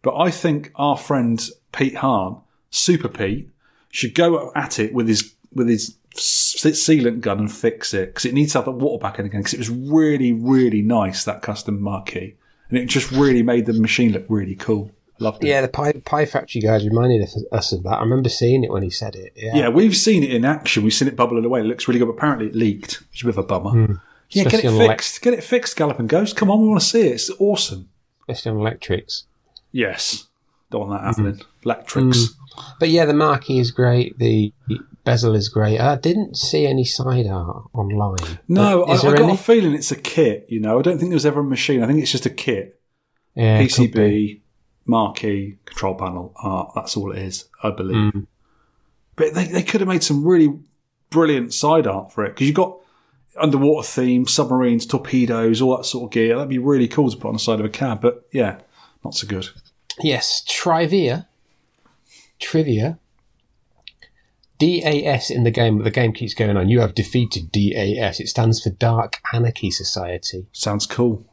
But I think our friend Pete Hahn, Super Pete, should go at it with his with his sealant gun and fix it because it needs to have the water back in again because it was really really nice that custom marquee and it just really made the machine look really cool. I loved it. Yeah, the Pie, Pie Factory guys reminded us- of that. I remember seeing it when he said it. Yeah, Yeah, we've seen it in action. We've seen it bubbling away. It looks really good. But apparently, it leaked, which is a bit of a bummer. Hmm. Yeah, get it. Especially fixed. Get it fixed, Galloping Ghost. Come on, we want to see it. It's awesome. especially on electrics. Yes, don't want that Hmm. happening. Electrics. But yeah, the marquee is great. The bezel is great. I didn't see any side art online. No, I, I got any? a feeling it's a kit. You know, I don't think there was ever a machine. I think it's just a kit. Yeah, it could be. PCB, marquee, control panel, art. That's all it is, I believe. Mm. But they, they could have made some really brilliant side art for it because you got underwater theme, submarines, torpedoes, all that sort of gear. That'd be really cool to put on the side of a cab. But yeah, not so good. Yes, trivia. Trivia. DAS in the game, the game keeps going on. You have defeated DAS. It stands for Dark Anarchy Society. Sounds cool.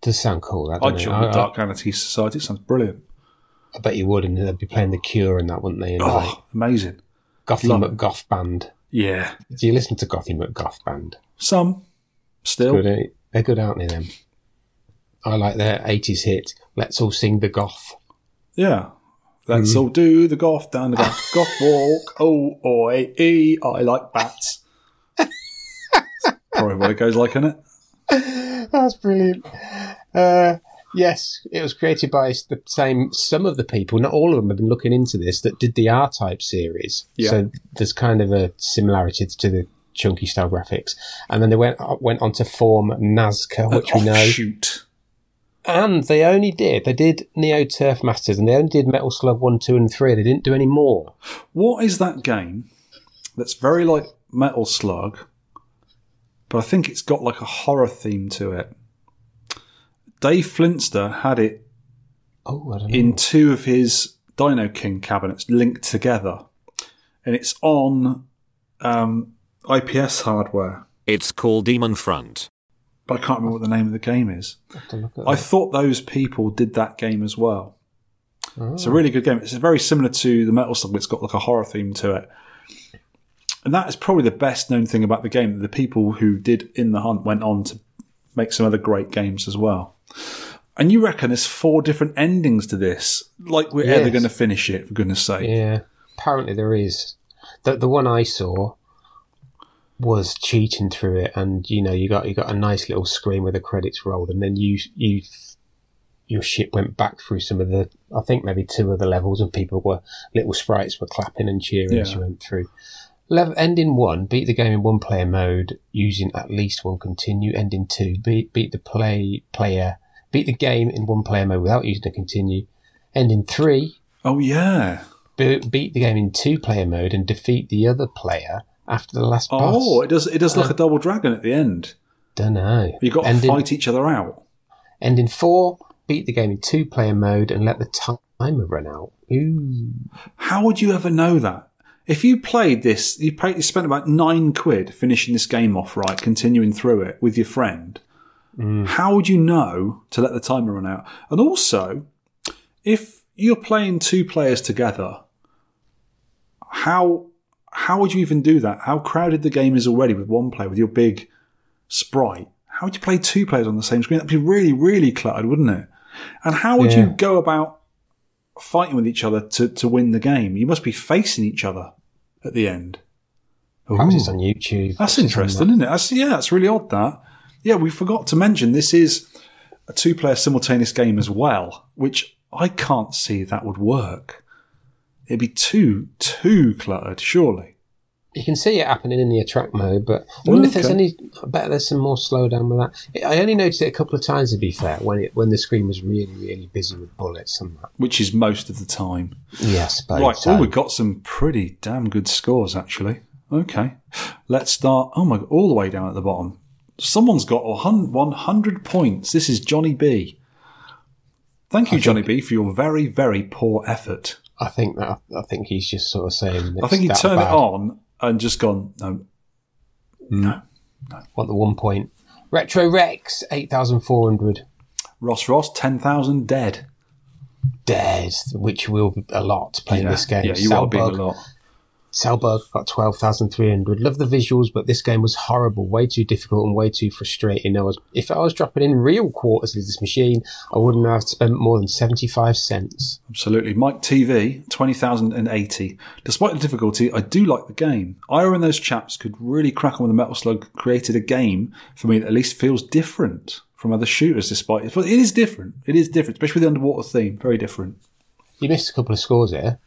Does sound cool, that I'd join the Dark Anarchy Society. Sounds brilliant. I, bet you would, and they'd be playing The Cure and that, wouldn't they? And like Oh, amazing. Gothy love it. McGoth Band. Yeah. Do you listen to Gothy McGoth Band? Some. Still. Good, eh? They're good, aren't they, them? I like their 80s hit, Let's All Sing the Goth. Yeah. Let's Mm. all do the goth down the golf, golf walk. Oh, oi, e, I like bats. Probably what it goes like, isn't it? That's brilliant. Uh, yes, it was created by the same. Some of the people, not all of them, have been looking into this that did the R Type series. Yeah. So there's kind of a similarity to the chunky style graphics. And then they went went on to form Nazca, which we know. Offshoot. And they only did they did Neo Turf Masters, and they only did Metal Slug one, two, and three. They didn't do any more. What is that game that's very like Metal Slug, but I think it's got like a horror theme to it? Dave Flinster had it Oh, I don't know. in two of his Dino King cabinets linked together, and it's on um, IGS hardware. It's called Demon Front. But I can't remember what the name of the game is. I have to look at I that. thought those people did that game as well. Oh. It's a really good game. It's very similar to the Metal Slug. It's got like a horror theme to it. And that is probably the best known thing about the game. The people who did In the Hunt went on to make some other great games as well. And you reckon there's four different endings to this? Like we're ever going to finish it, for goodness sake. Yeah, apparently there is. The the one I saw was cheating through it, and you know you got you got a nice little screen where the credits rolled, and then you you your ship went back through some of the, I think maybe two of the levels, and people were little sprites were clapping and cheering as you went through. Level, ending one, beat the game in one player mode using at least one continue. Ending two, beat beat the play player, beat the game in one player mode without using a continue. Ending three, Oh yeah. be- beat the game in two player mode and defeat the other player after the last oh, boss. Oh, it does. It does look um, a double dragon at the end. Don't know. You got to fight each other out. Ending four, beat the game in two player mode and let the timer run out. Ooh. How would you ever know that? If you played this, you, paid, you spent about nine quid finishing this game off right, continuing through it with your friend. Mm. How would you know to let the timer run out? And also, if you're playing two players together, how how would you even do that? How crowded the game is already with one player with your big sprite. How would you play two players on the same screen? That'd be really, really cluttered, wouldn't it? And how would you go about fighting with each other to, to win the game? You must be facing each other at the end. Perhaps Ooh. it's on YouTube. That's interesting, isn't it? That's, yeah, that's really odd. That yeah, we forgot to mention this is a two-player simultaneous game as well, which I can't see that would work. It'd be too too cluttered, surely. You can see it happening in the attract mode, but I wonder if there's any. I bet there's some more slowdown with that. I only noticed it a couple of times, to be fair, when it when the screen was really, really busy with bullets and that. Which is most of the time. Yeah, I Right. Oh, so. Oh, we've got some pretty damn good scores actually. Okay, let's start. Oh my! All the way down at the bottom. Someone's got 100 points. This is Johnny B. Thank you, Johnny B, for your very, very poor effort. I think that I think he's just sort of saying. I think he turned it on and just gone, no, hmm. no. Want the one point? Retro Rex eight thousand four hundred Ross Ross, 10,000 dead. dead, which will be a lot playing yeah, this game. yeah, you are be a lot. Cellbug got 12,300. Love the visuals, but this game was horrible, way too difficult and way too frustrating. I was, if I was dropping in real quarters of this machine, I wouldn't have spent more than 75 cents. Absolutely. Mike TV, 20,080. Despite the difficulty, I do like the game. Irem and those chaps could really crack on with the Metal Slug, created a game for me that at least feels different from other shooters, despite it. But it is different. It is different, especially with the underwater theme. Very different. You missed a couple of scores here.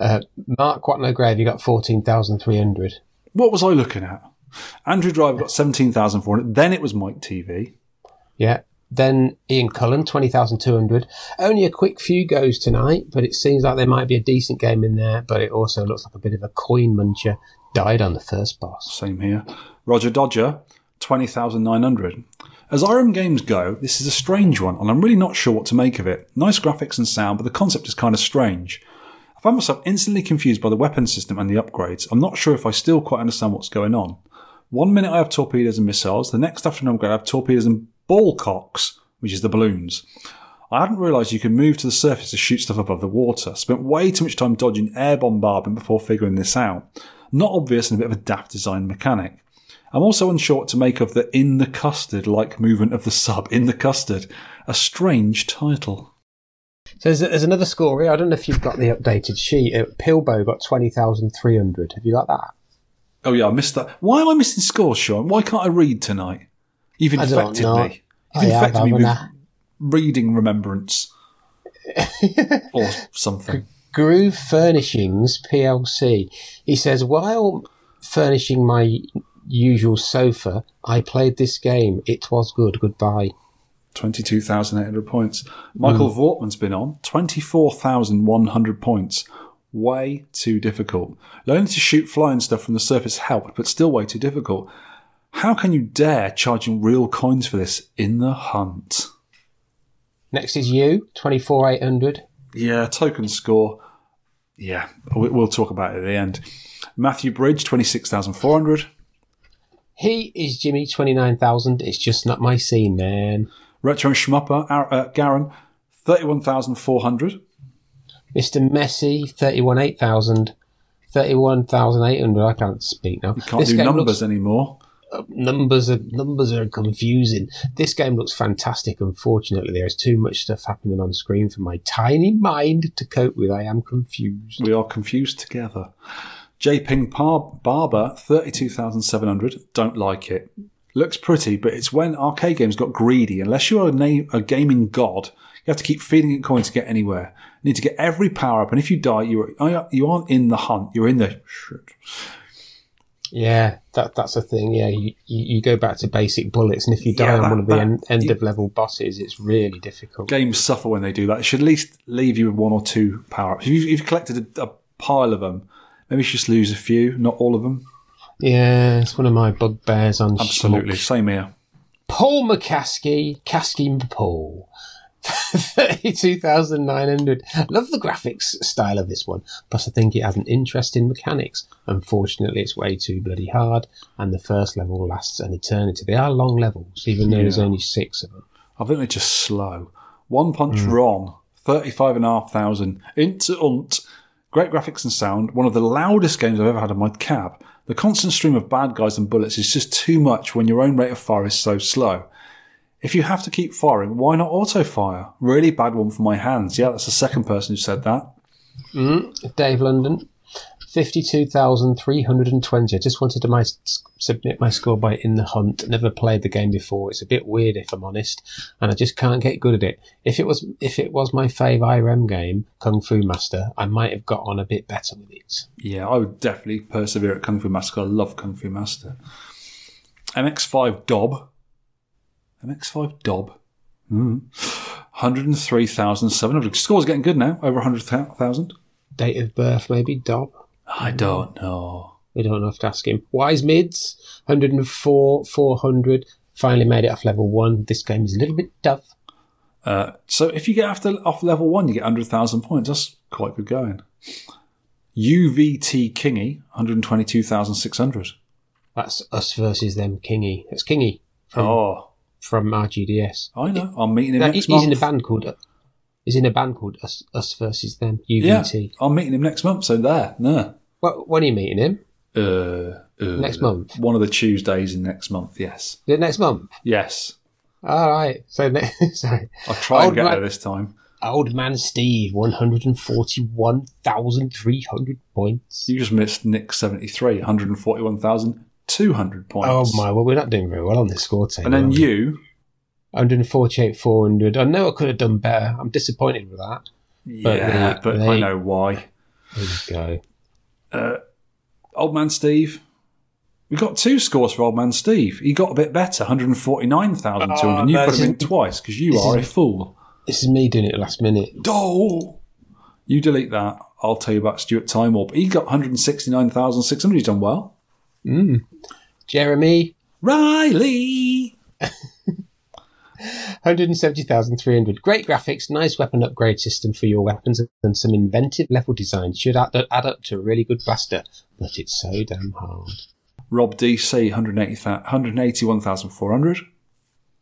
Uh, Mark Watno Grave, you got 14,300. What was I looking at? Andrew Driver got 17,400. Then it was Mike TV. Yeah. Then Ian Cullen, 20,200. Only a quick few goes tonight, but it seems like there might be a decent game in there, but it also looks like a bit of a coin muncher. Died on the first boss. Same here. Roger Dodger, 20,900. As Irem games go, this is a strange one, and I'm really not sure what to make of it. Nice graphics and sound, but the concept is kind of strange. Find myself instantly confused by the weapon system and the upgrades. I'm not sure if I still quite understand what's going on. One minute I have torpedoes and missiles, the next after an upgrade I have torpedoes and ballcocks, which is the balloons. I hadn't realised you could move to the surface to shoot stuff above the water. Spent way too much time dodging air bombardment before figuring this out. Not obvious and a bit of a daft design mechanic. I'm also unsure what to make of the in the custard like movement of the sub in the custard. A strange title. So there's, there's another score here. I don't know if you've got the updated sheet. Uh, Pilbo got 20,300. Have you got that? Oh yeah, I missed that. Why am I missing scores, Sean? Why can't I read tonight? You've infected me. You've I infected me with I? reading remembrance. or something. Groove Furnishings PLC. He says, while furnishing my usual sofa, I played this game. It was good. Goodbye. 22,800 points. Michael hmm. Vortman's been on. 24,100 points. Way too difficult. Learning to shoot flying stuff from the surface helped, but still way too difficult. How can you dare charging real coins for this in the hunt? Next is you, 24,800. Yeah, token score. Yeah, we- we'll talk about it at the end. Matthew Bridge, 26,400. He is Jimmy, 29,000. It's just not my scene, man. Retro and Schmupper, Ar- uh, Garen, 31,400. Mr. Messi, 31,800. 31,800. I can't speak now. You can't do numbers anymore. numbers are numbers are confusing. This game looks fantastic. Unfortunately, there is too much stuff happening on screen for my tiny mind to cope with. I am confused. We are confused together. J Ping Par- Barber, 32,700. Don't like it. Looks pretty, but it's when arcade games got greedy. Unless you're a, name, a gaming god, You have to keep feeding it coins to get anywhere. You need to get every power up, and if you die, you are you aren't in the hunt. You're in the Yeah, that that's a thing. Yeah, you, you, you go back to basic bullets, and if you die Yeah, on one of the that- end, end of level bosses, it's really difficult. games suffer when they do that. It should at least leave you with one or two power ups. If you've, if you've collected a, a pile of them, maybe you should just lose a few, not all of them. Yeah, it's one of my bugbears on Absolutely, Schmuck. same here. Paul McCaskey, Caskey Paul. 32,900. Love the graphics style of this one, plus I think it has an interesting mechanics. Unfortunately, it's way too bloody hard, and the first level lasts an eternity. They are long levels, even though there's only six of them. I think they're just slow. One punch Hmm. wrong, 35,500. Into unt. Great graphics and sound. One of the loudest games I've ever had in my cab. The constant stream of bad guys and bullets is just too much when your own rate of fire is so slow. If you have to keep firing, why not auto fire? Really bad one for my hands. Yeah, that's the second person who said that. Mm, Dave London, 52,320. I just wanted to my, submit my score by In the Hunt. Never played the game before. It's a bit weird if I'm honest, and I just can't get good at it. If it was if it was my fave IREM game, Kung Fu Master, I might have got on a bit better with it. Yeah, I would definitely persevere at Kung Fu Master. I love Kung Fu Master. MX5 Dob. MX5 Dob. Mm. 103,700. Score's getting good now, over 100,000. Date of birth, maybe, Dob? I don't know. We don't have to ask him. Wise Mids, 104, 400. Finally made it off level 1. This game is a little bit tough. Uh, so if you get after off level one, you get 100,000 points. That's quite good going. UVT Kingy, 122,600. That's us versus them, Kingy. That's Kingy from, Oh, from RGDS. I know. I'm meeting him No, next he's month. in a band called He's in a band called Us, Us versus Them. UVT. Yeah, I'm meeting him next month. So there, no. What, when are you meeting him? Uh, uh, Next month? One of the Tuesdays in next month. Yes, Is it next month? yes. All right. So ne- sorry. I'll try and get man- there this time. Old man Steve, one hundred and forty-one thousand three hundred points. You just missed Nick 73, 141,200 points. Oh my! Well, we're not doing very well on this score table. And then you, 148, 400. I know I could have done better. I'm disappointed with that. But yeah, they- but I know why. There you go. Old Man Steve. We got two scores for Old Man Steve. He got a bit better, 149,200. Oh, you no, put him in twice because you are a fool. This is me doing it at last minute. Oh, you delete that. I'll tell you about Stuart Time Warp. He got 169,600. He's done well. Mm. Jeremy, Riley. 170,300. Great graphics, nice weapon upgrade system for your weapons, and some inventive level design should add, add up to a really good blaster. But it's so damn hard. Rob DC, 180, 181,400.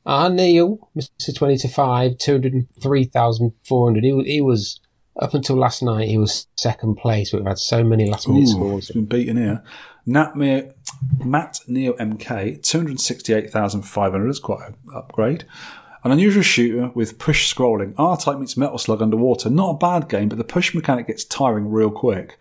Ah, Neil, Mr. 20 to 5, 203,400. He, he was, up until last night, he was second place, but we've had so many last minute Ooh, scores. He's been beaten here. Nat Mea- Matt Neo MK, 268,500. is quite an upgrade. An unusual shooter with push scrolling. R Type meets Metal Slug underwater. Not a bad game, but the push mechanic gets tiring real quick.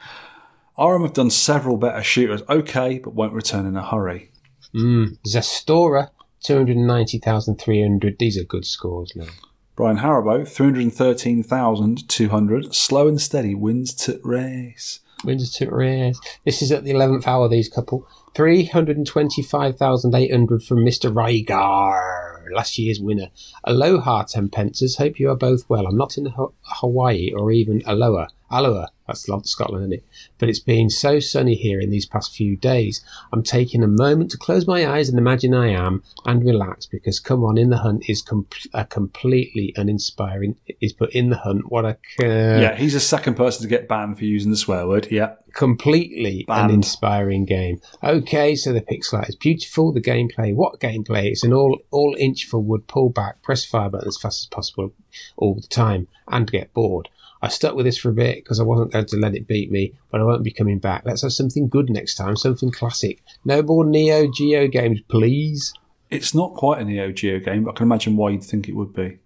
IREM have done several better shooters. Okay, but won't return in a hurry. Mm. Zestora, 290,300. These are good scores now. Brian Haribo, 313,200. Slow and steady wins to race. Windsor to race. This is at the 11th hour, these couple. 325,800 from Mr. Rygar, last year's winner. Aloha, Tempencers. Hope you are both well. I'm not in Hawaii or even Alloa. Alloa, that's Scotland, isn't it? But it's been so sunny here in these past few days. I'm taking a moment to close my eyes and imagine I am and relax because come on, In the Hunt is com- a completely uninspiring. Is put In the Hunt. What a. Uh, yeah, he's the second person to get banned for using the swear word. Yeah. completely Banned. an inspiring game. Okay, so the pixel art is beautiful. The gameplay, what gameplay? It's an all all inch forward, pull back, press fire button as fast as possible all the time, and get bored. I stuck with this for a bit because I wasn't going to let it beat me, but I won't be coming back. Let's have something good next time, something classic. No more Neo Geo games, please. It's not quite a Neo Geo game, but I can imagine why you'd think it would be.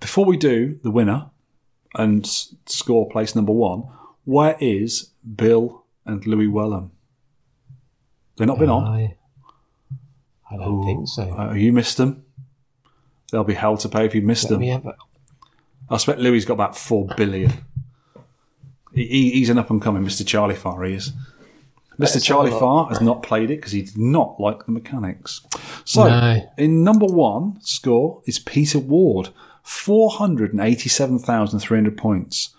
Before we do the winner and score place number one, where is Bill and Louis Wellham? They've not been on. I, don't think so. Uh, you missed them. There'll be hell to pay if you missed Let them. me have a I expect Louis's got about four billion. He, he- he's an up and coming Mr. Charlie Farr. He is. Mr. Charlie Farr has not played it because he did not like the mechanics. So, No. in number one score is Peter Ward, 487,300 points.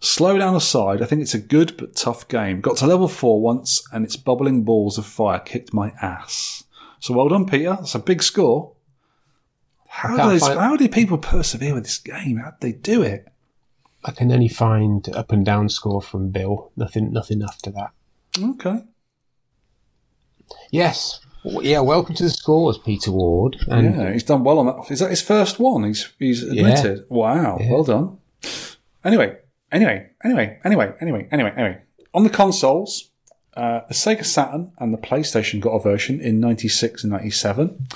Slow down aside, I think it's a good but tough game. Got to level four once, and its bubbling balls of fire kicked my ass. So well done, Peter. That's a big score. How do, find- how do people persevere with this game? How do they do it? I can only find up and down score from Bill. Nothing, nothing after that. Okay. Yes. Yeah. Welcome to the scores, Peter Ward. And yeah, he's done well on that. Is that his first one? He's he's admitted. Wow, well done. Anyway, anyway, anyway, anyway, anyway, anyway, anyway. On the consoles, uh, the Sega Saturn and the PlayStation got a version in '96 and '97,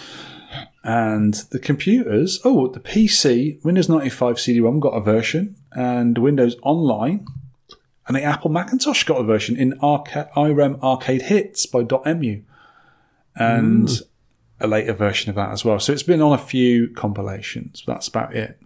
and the computers. Oh, the PC Windows 95 CD-ROM got a version, and Windows Online. And the Apple Macintosh got a version in Arca- IREM Arcade Hits by Dotemu, and mm. a later version of that as well. So it's been on a few compilations. That's about it.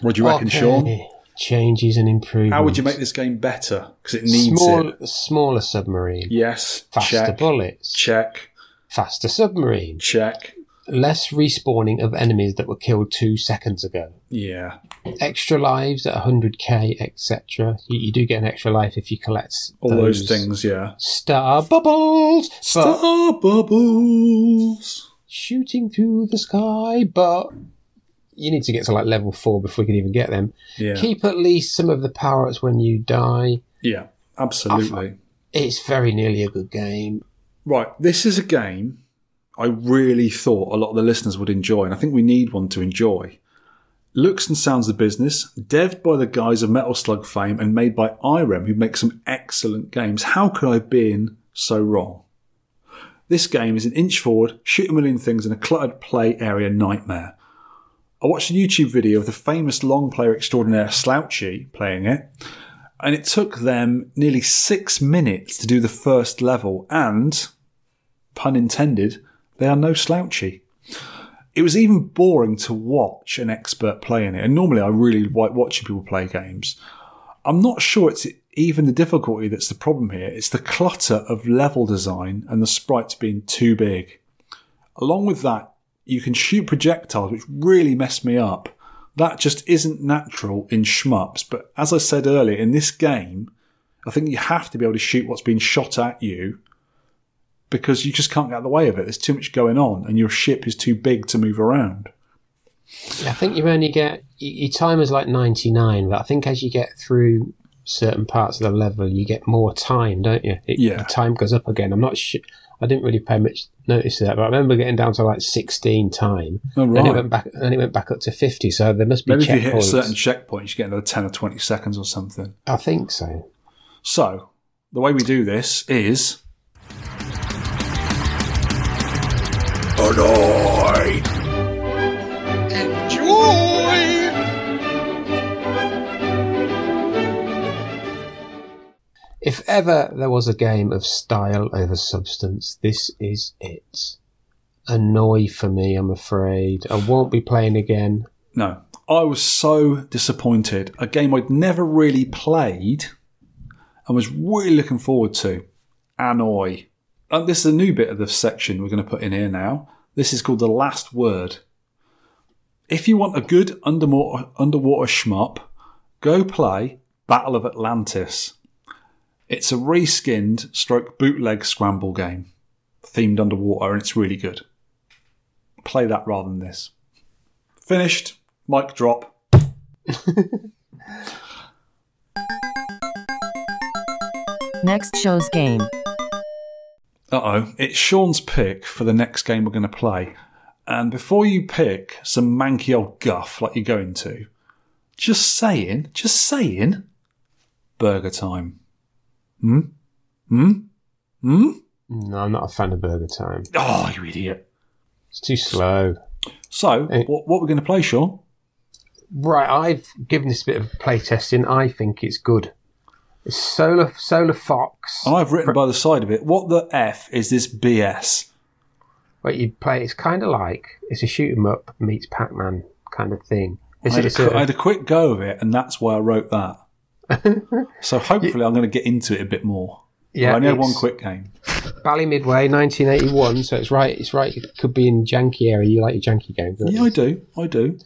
What do you reckon, Okay. Sean? Changes and improvements. How would you make this game better? Because it needs Small, it. smaller submarine, Yes. faster check. bullets, Check. Faster submarine, Check. less respawning of enemies that were killed two seconds ago. Yeah. Extra lives at 100k, etc. You, you do get an extra life if you collect All those, things. Yeah. Star bubbles, Star bubbles. shooting through the sky. But you need to get to like level four before you can even get them. Yeah. Keep at least some of the power ups when you die. Yeah. Absolutely. It's very nearly a good game. Right. This is a game I really thought a lot of the listeners would enjoy, and I think we need one to enjoy. Looks and sounds the business, devved by the guys of Metal Slug fame and made by IREM, who make some excellent games. How could I have been so wrong? This game is an inch forward, shoot a million things in a cluttered play area nightmare. I watched a YouTube video of the famous long player extraordinaire Slouchy playing it, and it took them nearly six minutes to do the first level, and, pun intended, they are no slouchy. It was even boring to watch an expert play in it, and normally I really like watching people play games. I'm not sure it's even the difficulty that's the problem here. It's the clutter of level design and the sprites being too big. Along with that, you can shoot projectiles, which really mess me up. That just isn't natural in shmups. But as I said earlier, in this game, I think you have to be able to shoot what's being shot at you because you just can't get out of the way of it. There's too much going on, and your ship is too big to move around. I think you only get your timer's like 99, but I think as you get through certain parts of the level, you get more time, don't you? It, Yeah. The time goes up again. I'm not sure. I didn't really pay much notice to that, but I remember getting down to like 16 time. Oh, Then it right. went back. Then it went back up to 50. So there must be Maybe if you hit a checkpoints. certain checkpoint, you get another 10 or 20 seconds or something. I think so. So, the way we do this is. Annoy! If ever there was a game of style over substance, this is it. Annoy for me, I'm afraid. I won't be playing again. No. I was so disappointed. A game I'd never really played and was really looking forward to. Annoy. And this is a new bit of the section we're going to put in here now. This is called The Last Word. If you want a good underwater, underwater shmup, go play Battle of Atlantis. It's a reskinned stroke bootleg scramble game themed underwater and it's really good. Play that rather than this. Finished. Mic drop. Next show's game. Uh oh. It's Sean's pick for the next game we're going to play. And before you pick some manky old guff like you're going to, just saying, just saying, burger time. Hmm? Hmm? Hmm? No, I'm not a fan of Burger Time. Oh, you idiot. It's too slow. So, Hey. what, what we're going to play, Sean? Right, I've given this a bit of playtesting. I think it's good. It's Solar Solar Fox. And I've written by the side of it, what the F is this BS? Where you play, it's kind of like it's a shoot 'em up meets Pac Man kind of thing. Is I, had it a, a- I had a quick go of it, and that's why I wrote that. so hopefully, I'm going to get into it a bit more. Yeah, I only had one quick game. Bally Midway, 1981. So it's right. It's right. It could be in janky area. You like your janky games? Yeah, you? I do. I do.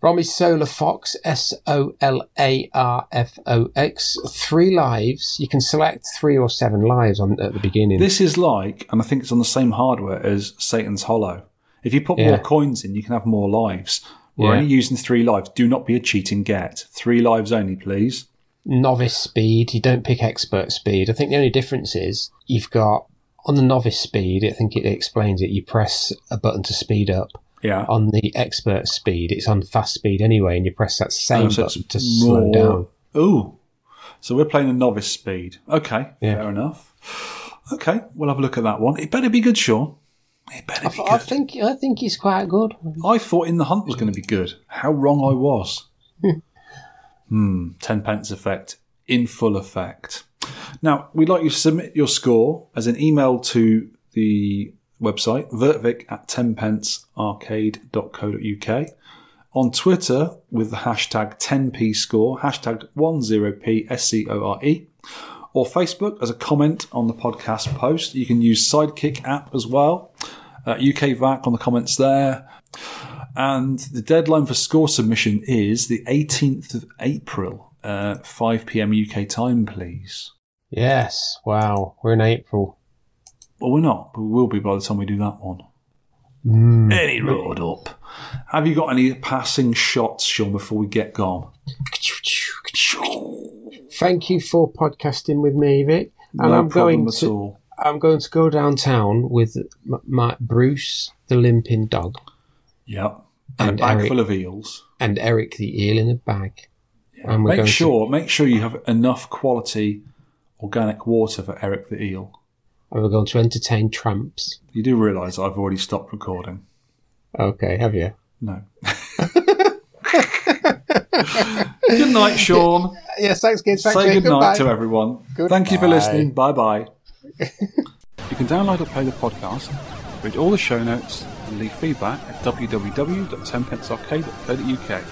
From is Solar Fox, S O L A R F O X. Three lives. You can select three or seven lives on at the beginning. This is like, and I think it's on the same hardware as Satan's Hollow. If you put Yeah. more coins in, you can have more lives. We're Yeah. only using three lives. Do not be a cheating get. Three lives only, please. novice speed. You don't pick expert speed. I think the only difference is you've got on the novice speed. I think it explains it. You press a button to speed up. Yeah. On the expert speed, it's on fast speed anyway, and you press that oh, same Oh, so button to slow more- down. Ooh. So we're playing a novice speed. Okay, Yeah. fair enough. Okay, we'll have a look at that one. It better be good, Sean. It better be I good. think I think he's quite good. I thought In the Hunt was going to be good. How wrong I was. hmm, 10 pence effect in full effect. Now, we'd like you to submit your score as an email to the website, vertvic at 10pencearcade.co.uk. On Twitter with the hashtag 10p score, hashtag 10pscore, or Facebook as a comment on the podcast post. You can use Sidekick app as well. Uh, UKVAC on the comments there. And the deadline for score submission is the 18th of April, uh, 5 pm UK time, please. Yes. Wow. We're in April. Well, we're not, but we will be by the time we do that one. Mm. Any road up. Have you got any passing shots, Sean, before we get gone? Thank you for podcasting with me, Vic. And No I'm going to all. I'm going to go downtown with my Bruce, the limping dog, Yep. And, And a bag Eric. full of eels. and Eric the eel in a bag. And we're Make going to- sure, make sure you have enough quality organic water for Eric the eel. and we're going to entertain tramps. You do realise I've already stopped recording. Okay, have you? No. good night, Sean. Yes, thanks, kids. Thanks, Say good night to everyone. Thank you for listening. Bye bye. you can download or play the podcast, read all the show notes, and leave feedback at www.tenpencearcade.co.uk.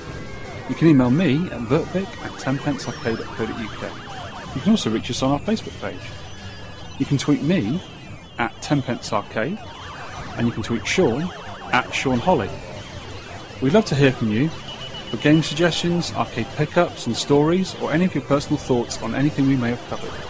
You can email me at vertvic at tenpencearcade.co.uk. You can also reach us on our Facebook page. You can tweet me at tenpencearcade, and you can tweet Sean at Sean Holly. We'd love to hear from you for game suggestions, arcade pickups and stories, or any of your personal thoughts on anything we may have covered.